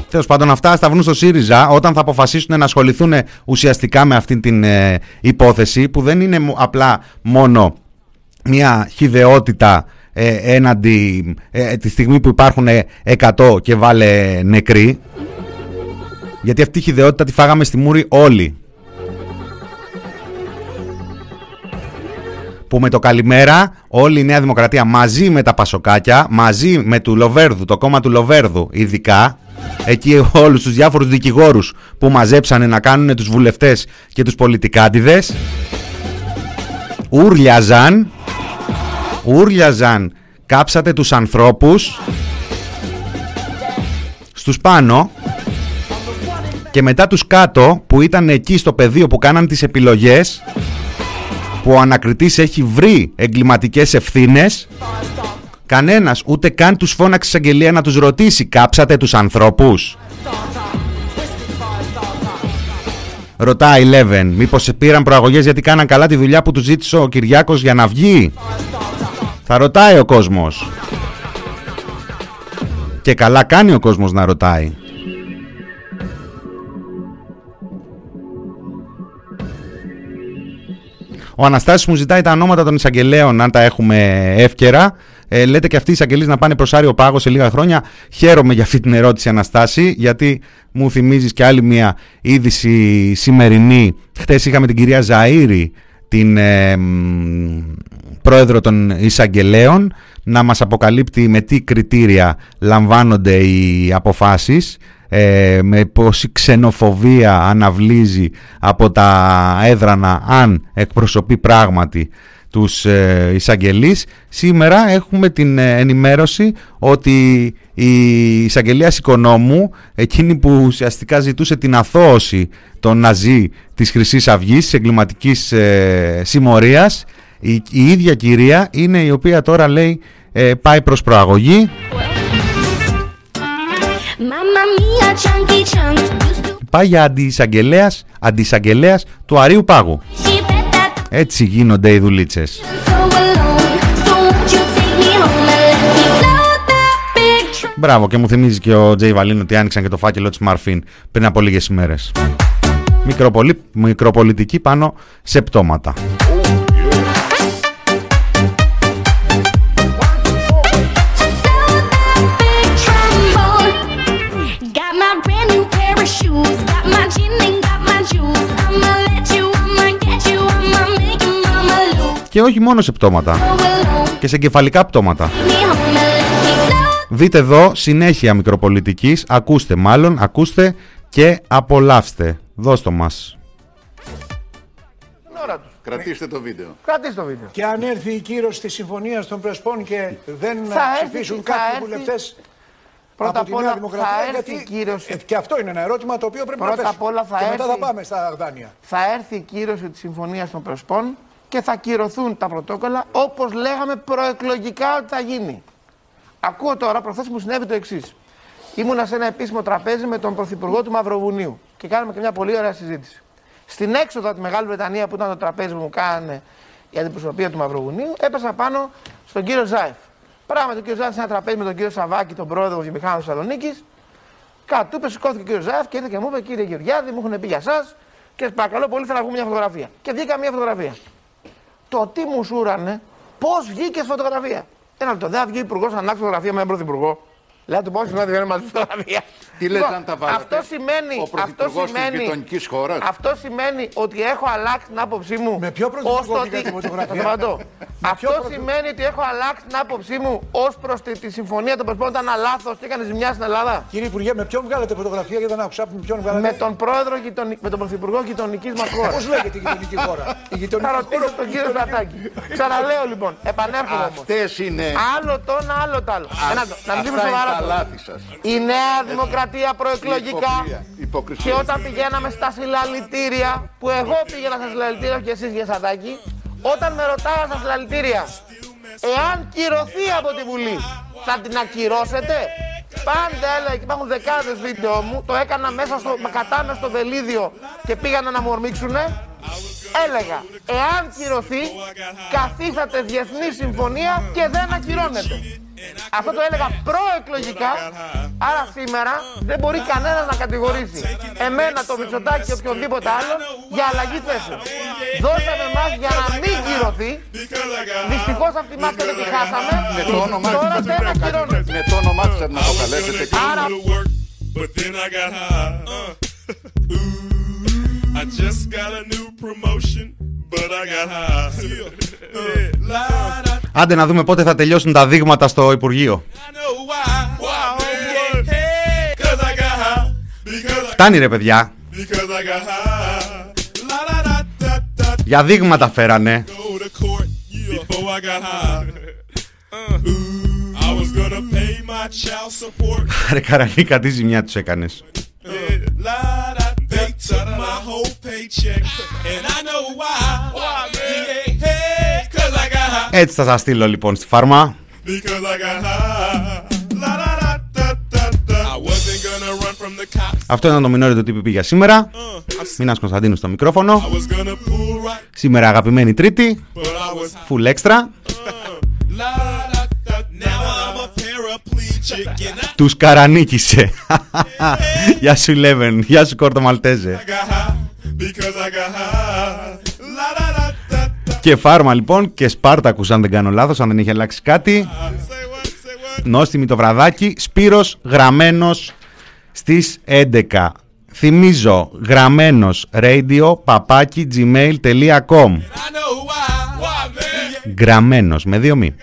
Τέλος πάντων, αυτά θα βγουν στο ΣΥΡΙΖΑ όταν θα αποφασίσουν να ασχοληθούν ουσιαστικά με αυτή την ε, υπόθεση που δεν είναι απλά μόνο μια χιδεότητα ε, έναντι ε, τη στιγμή που υπάρχουν 100 και βάλε νεκροί γιατί αυτή η χιδεότητα τη φάγαμε στη Μούρη όλοι. Που με το καλημέρα όλη η Νέα Δημοκρατία μαζί με τα Πασοκάκια, μαζί με του Λοβέρδου, το κόμμα του Λοβέρδου ειδικά, εκεί όλους τους διάφορους δικηγόρους που μαζέψανε να κάνουν τους βουλευτές και τους πολιτικάντιδες, ούρλιαζαν, ούρλιαζαν, κάψατε τους ανθρώπους, στους πάνω και μετά τους κάτω που ήταν εκεί στο πεδίο που κάναν τις επιλογές που ο ανακριτής έχει βρει εγκληματικές ευθύνες Κανένας, ούτε καν τους φώναξε εισαγγελία να τους ρωτήσει «Κάψατε τους ανθρώπους» Ρωτάει Λέβεν, μήπως σε πήραν προαγωγές γιατί κάναν καλά τη δουλειά που τους ζήτησε ο Κυριάκος για να βγει; Θα ρωτάει ο κόσμος. Και καλά κάνει ο κόσμος να ρωτάει. Ο Αναστάσης μου ζητάει τα ονόματα των εισαγγελέων, αν τα έχουμε εύκαιρα. Ε, λέτε και αυτοί οι εισαγγελείς να πάνε προς Άριο Πάγο σε λίγα χρόνια. Χαίρομαι για αυτή την ερώτηση, Αναστάση, γιατί μου θυμίζεις και άλλη μια είδηση σημερινή. Χτες είχαμε την κυρία Ζαΐρη, την ε, πρόεδρο των εισαγγελέων, να μας αποκαλύπτει με τι κριτήρια λαμβάνονται οι αποφάσεις ε, με πόση ξενοφοβία αναβλύζει από τα έδρανα αν εκπροσωπεί πράγματι τους ε, εισαγγελείς. Σήμερα έχουμε την ε, ενημέρωση ότι η εισαγγελία οικονόμου, εκείνη που ουσιαστικά ζητούσε την αθώωση των Ναζί της χρυσής Αυγής, της εγκληματικής ε, συμμορίας, η, η ίδια κυρία είναι η οποία τώρα λέει ε, πάει προς προαγωγή. Πάει για αντισαγγελέας, αντισαγγελέας του Αρίου Πάγου. Έτσι γίνονται οι δουλίτσες. Μπράβο και μου θυμίζει και ο Τζέι Βαλίν ότι άνοιξαν και το φάκελο της Μαρφίν πριν από λίγες ημέρες. Μικροπολι... Μικροπολιτική πάνω σε πτώματα. Και όχι μόνο σε πτώματα. Και σε κεφαλικά πτώματα. Δείτε εδώ συνέχεια μικροπολιτικής. Ακούστε μάλλον, ακούστε και απολαύστε. Δώστε μας.
Κρατήστε το βίντεο.
Κρατήστε το βίντεο.
Και αν έρθει η κύρωση της συμφωνίας των Πρεσπών και δεν θα ψηφίσουν έρθει, κάποιοι βουλευτές
Πρώτα απ' όλα θα έρθει η κύρωση.
Ε, και αυτό είναι ένα ερώτημα το οποίο πρέπει
Πρώτα
να
απ' όλα θα
και
έρθει,
μετά θα πάμε στα δάνεια.
Θα έρθει η κύρωση της συμφωνίας των Πρεσπών και θα κυρωθούν τα πρωτόκολλα όπως λέγαμε προεκλογικά ότι θα γίνει. Ακούω τώρα, προχθές μου συνέβη το εξής. Ήμουνα σε ένα επίσημο τραπέζι με τον Πρωθυπουργό του Μαυροβουνίου και κάναμε και μια πολύ ωραία συζήτηση. Στην έξοδο από τη Μεγάλη Βρετανία που ήταν το τραπέζι που μου κάνανε η αντιπροσωπεία του Μαυροβουνίου, έπεσα πάνω στον κύριο Ζάεφ. Πράγματι, ο κύριος Ζάεφ σε ένα τραπέζι με τον κύριο Σαββάκη, τον πρόεδρο βιομηχάνου Θεσσαλονίκης. Κάτω του σηκώθηκε ο κύριος Ζάεφ και ήρθε και μου είπε: Κύριε Γεωργιάδη, μου έχουν πει για εσά και παρακαλώ πολύ, θέλω να βγούμε μια φωτογραφία. Και βγήκα μια φωτογραφία. Το τι μου σούρανε, πώς βγήκε φωτογραφία. Ένα λεπτό, δεν θα βγει ο υπουργός να αλλάξει φωτογραφία με έναν πρωθυπουργό. Λέω του πώ να βγαίνει μαζί φωτογραφία.
Τι λέτε λοιπόν, αν τα βάλετε.
Αυτό σημαίνει,
ο αυτό σημαίνει, της χώρας.
Αυτό σημαίνει ότι έχω αλλάξει την άποψή μου.
Με ποιο πρωθυπουργό ότι... τη φωτογραφία.
αυτό σημαίνει ότι έχω αλλάξει την άποψή μου ως προς τη, τη, συμφωνία των Πρεσπών ήταν λάθος και έκανε ζημιά στην Ελλάδα.
Κύριε Υπουργέ, με ποιον βγάλετε φωτογραφία για να άκουσα με ποιον βγάλετε.
Με τον πρόεδρο γειτονι... με τον πρωθυπουργό γειτονικής μας χώρας.
Πώς λέγεται η γειτονική χώρα; Η
γειτονική Θα ρωτήσω τον κύριο Σατάκη. Ξαναλέω λοιπόν, επανέρχομαι όμως.
Αυτές είναι.
Άλλο το ένα, άλλο το άλλο. Να μην σοβαρά. Η Νέα Δημοκρατία προεκλογικά και όταν πηγαίναμε στα συλλαλητήρια, που εγώ πήγαινα στα συλλαλητήρια και εσείς για Σαντάκη, όταν με ρωτάγα στα συλλαλητήρια, εάν κυρωθεί από τη Βουλή, θα την ακυρώσετε; Πάντα έλεγα και υπάρχουν δεκάδες βίντεο μου, το έκανα μέσα στο, κατάμε στο βελίδιο και πήγανε να μου ορμήξουνε. Έλεγα, εάν κυρωθεί, καθίσατε διεθνή συμφωνία και δεν ακυρώνεται. Αυτό το έλεγα προεκλογικά. Άρα σήμερα δεν μπορεί κανένας να κατηγορήσει εμένα, το Μητσοτάκη και οποιονδήποτε άλλο για αλλαγή θέσεων. Δώσαμε εμάς για να μην κυρωθεί. Δυστυχώς αυτή τη μάσκα δεν τη χάσαμε. Τώρα δεν ακυρώνεται.
Με το όνομά της να αποκαλέσετε.
Άρα.
I just got a new promotion, but I got high.
Άντε να δούμε πότε θα τελειώσουν τα δείγματα στο Υπουργείο. Φτάνει ρε παιδιά. Για δείγματα φέρανε. Ρε καραλίκα τι ζημιά τους έκανες. Έτσι θα σας στείλω λοιπόν στη φάρμα.
because I got high. La la la da da da. I wasn't gonna run from the cops. Αυτό ήταν το μινόρι του TPP για σήμερα. Uh, Μίνας Κωνσταντίνου στο μικρόφωνο. Right. Σήμερα αγαπημένη Τρίτη. Full extra. Uh, Τους καρανίκησε. Γεια σου Λέβεν, γεια σου Κόρτο Μαλτέζε. Και Φάρμα λοιπόν και Σπάρτακους αν δεν κάνω λάθος, αν δεν έχει αλλάξει κάτι. Νόστιμη το βραδάκι, Σπύρος γραμμένος στις 11. Θυμίζω γραμμένος radio παπάκι gmail.com Γραμμένος με δύο μη.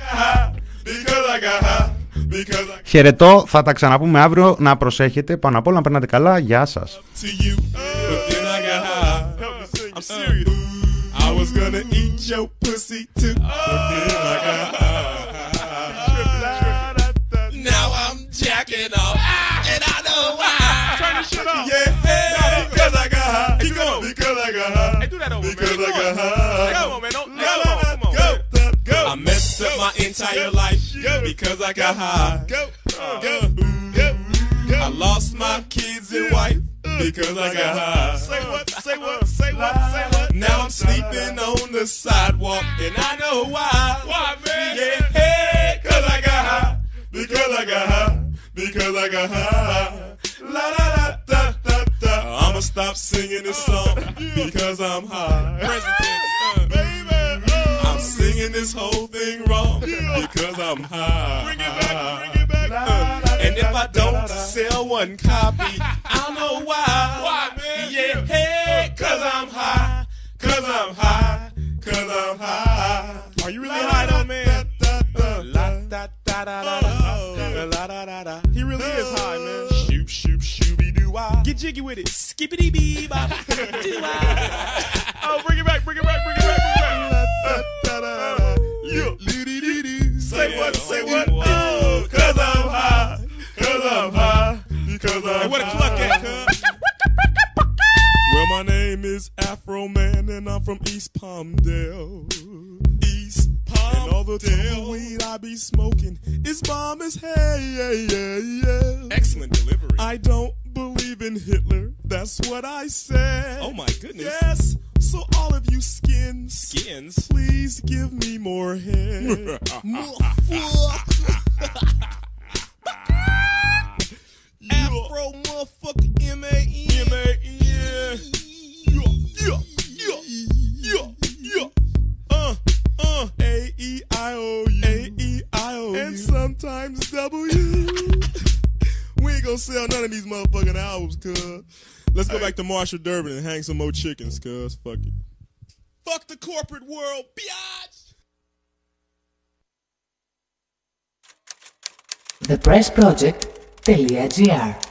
Χαιρετώ, θα τα ξαναπούμε αύριο. Να προσέχετε, πάνω απ' όλα να περνάτε καλά. Γεια σας. I'm serious. Uh, I
was
gonna eat your pussy too, oh.
but then I got now
I'm jacking off, and I know
why. Turn this shit off. Yeah, because I got high. Because
I got high.
Because I got high. I
messed up my entire life because I got high. Uh, go, go. go. I lost my kids and wife because I got high. Say what, say what, say what, say what. Now I'm sleeping on the sidewalk and I know why. Why, man? Yeah, hey, cause I got high. Because I got high. Because I got high. La la la da da da. I'ma stop singing this song because I'm high. Baby, oh. I'm singing this whole thing wrong because I'm high. Bring it back, bring it back. Uh, and if I don't sell one copy, jiggy with it. Skippity bee bop. Oh, bring it back, bring it back, bring it back, bring it back. Da. Say what, say what? Oh, cause I'm high. Cause I'm high. Because I'm hey, where the cluck at, cuz? Well, my name is Afro Man, and I'm from East Palmdale. East Palmdale. And all the tumbleweed I be smoking is bomb as hey, yeah, yeah, yeah. Excellent delivery. I don't believe in Hitler. That's what I said. Oh my goodness. Yes. So all of you skins, skins, please give me more head. Afro motherfucker M A N. M A N. Yeah, yeah, yeah, yeah, Uh, uh. A E I O U. A E I O U. And sometimes W. we ain't gonna sell none of these motherfucking albums, cuz. Let's go back to Marshall Durbin and hang some more chickens, cuz. Fuck it. Fuck the corporate world, biatch! The Press Project.gr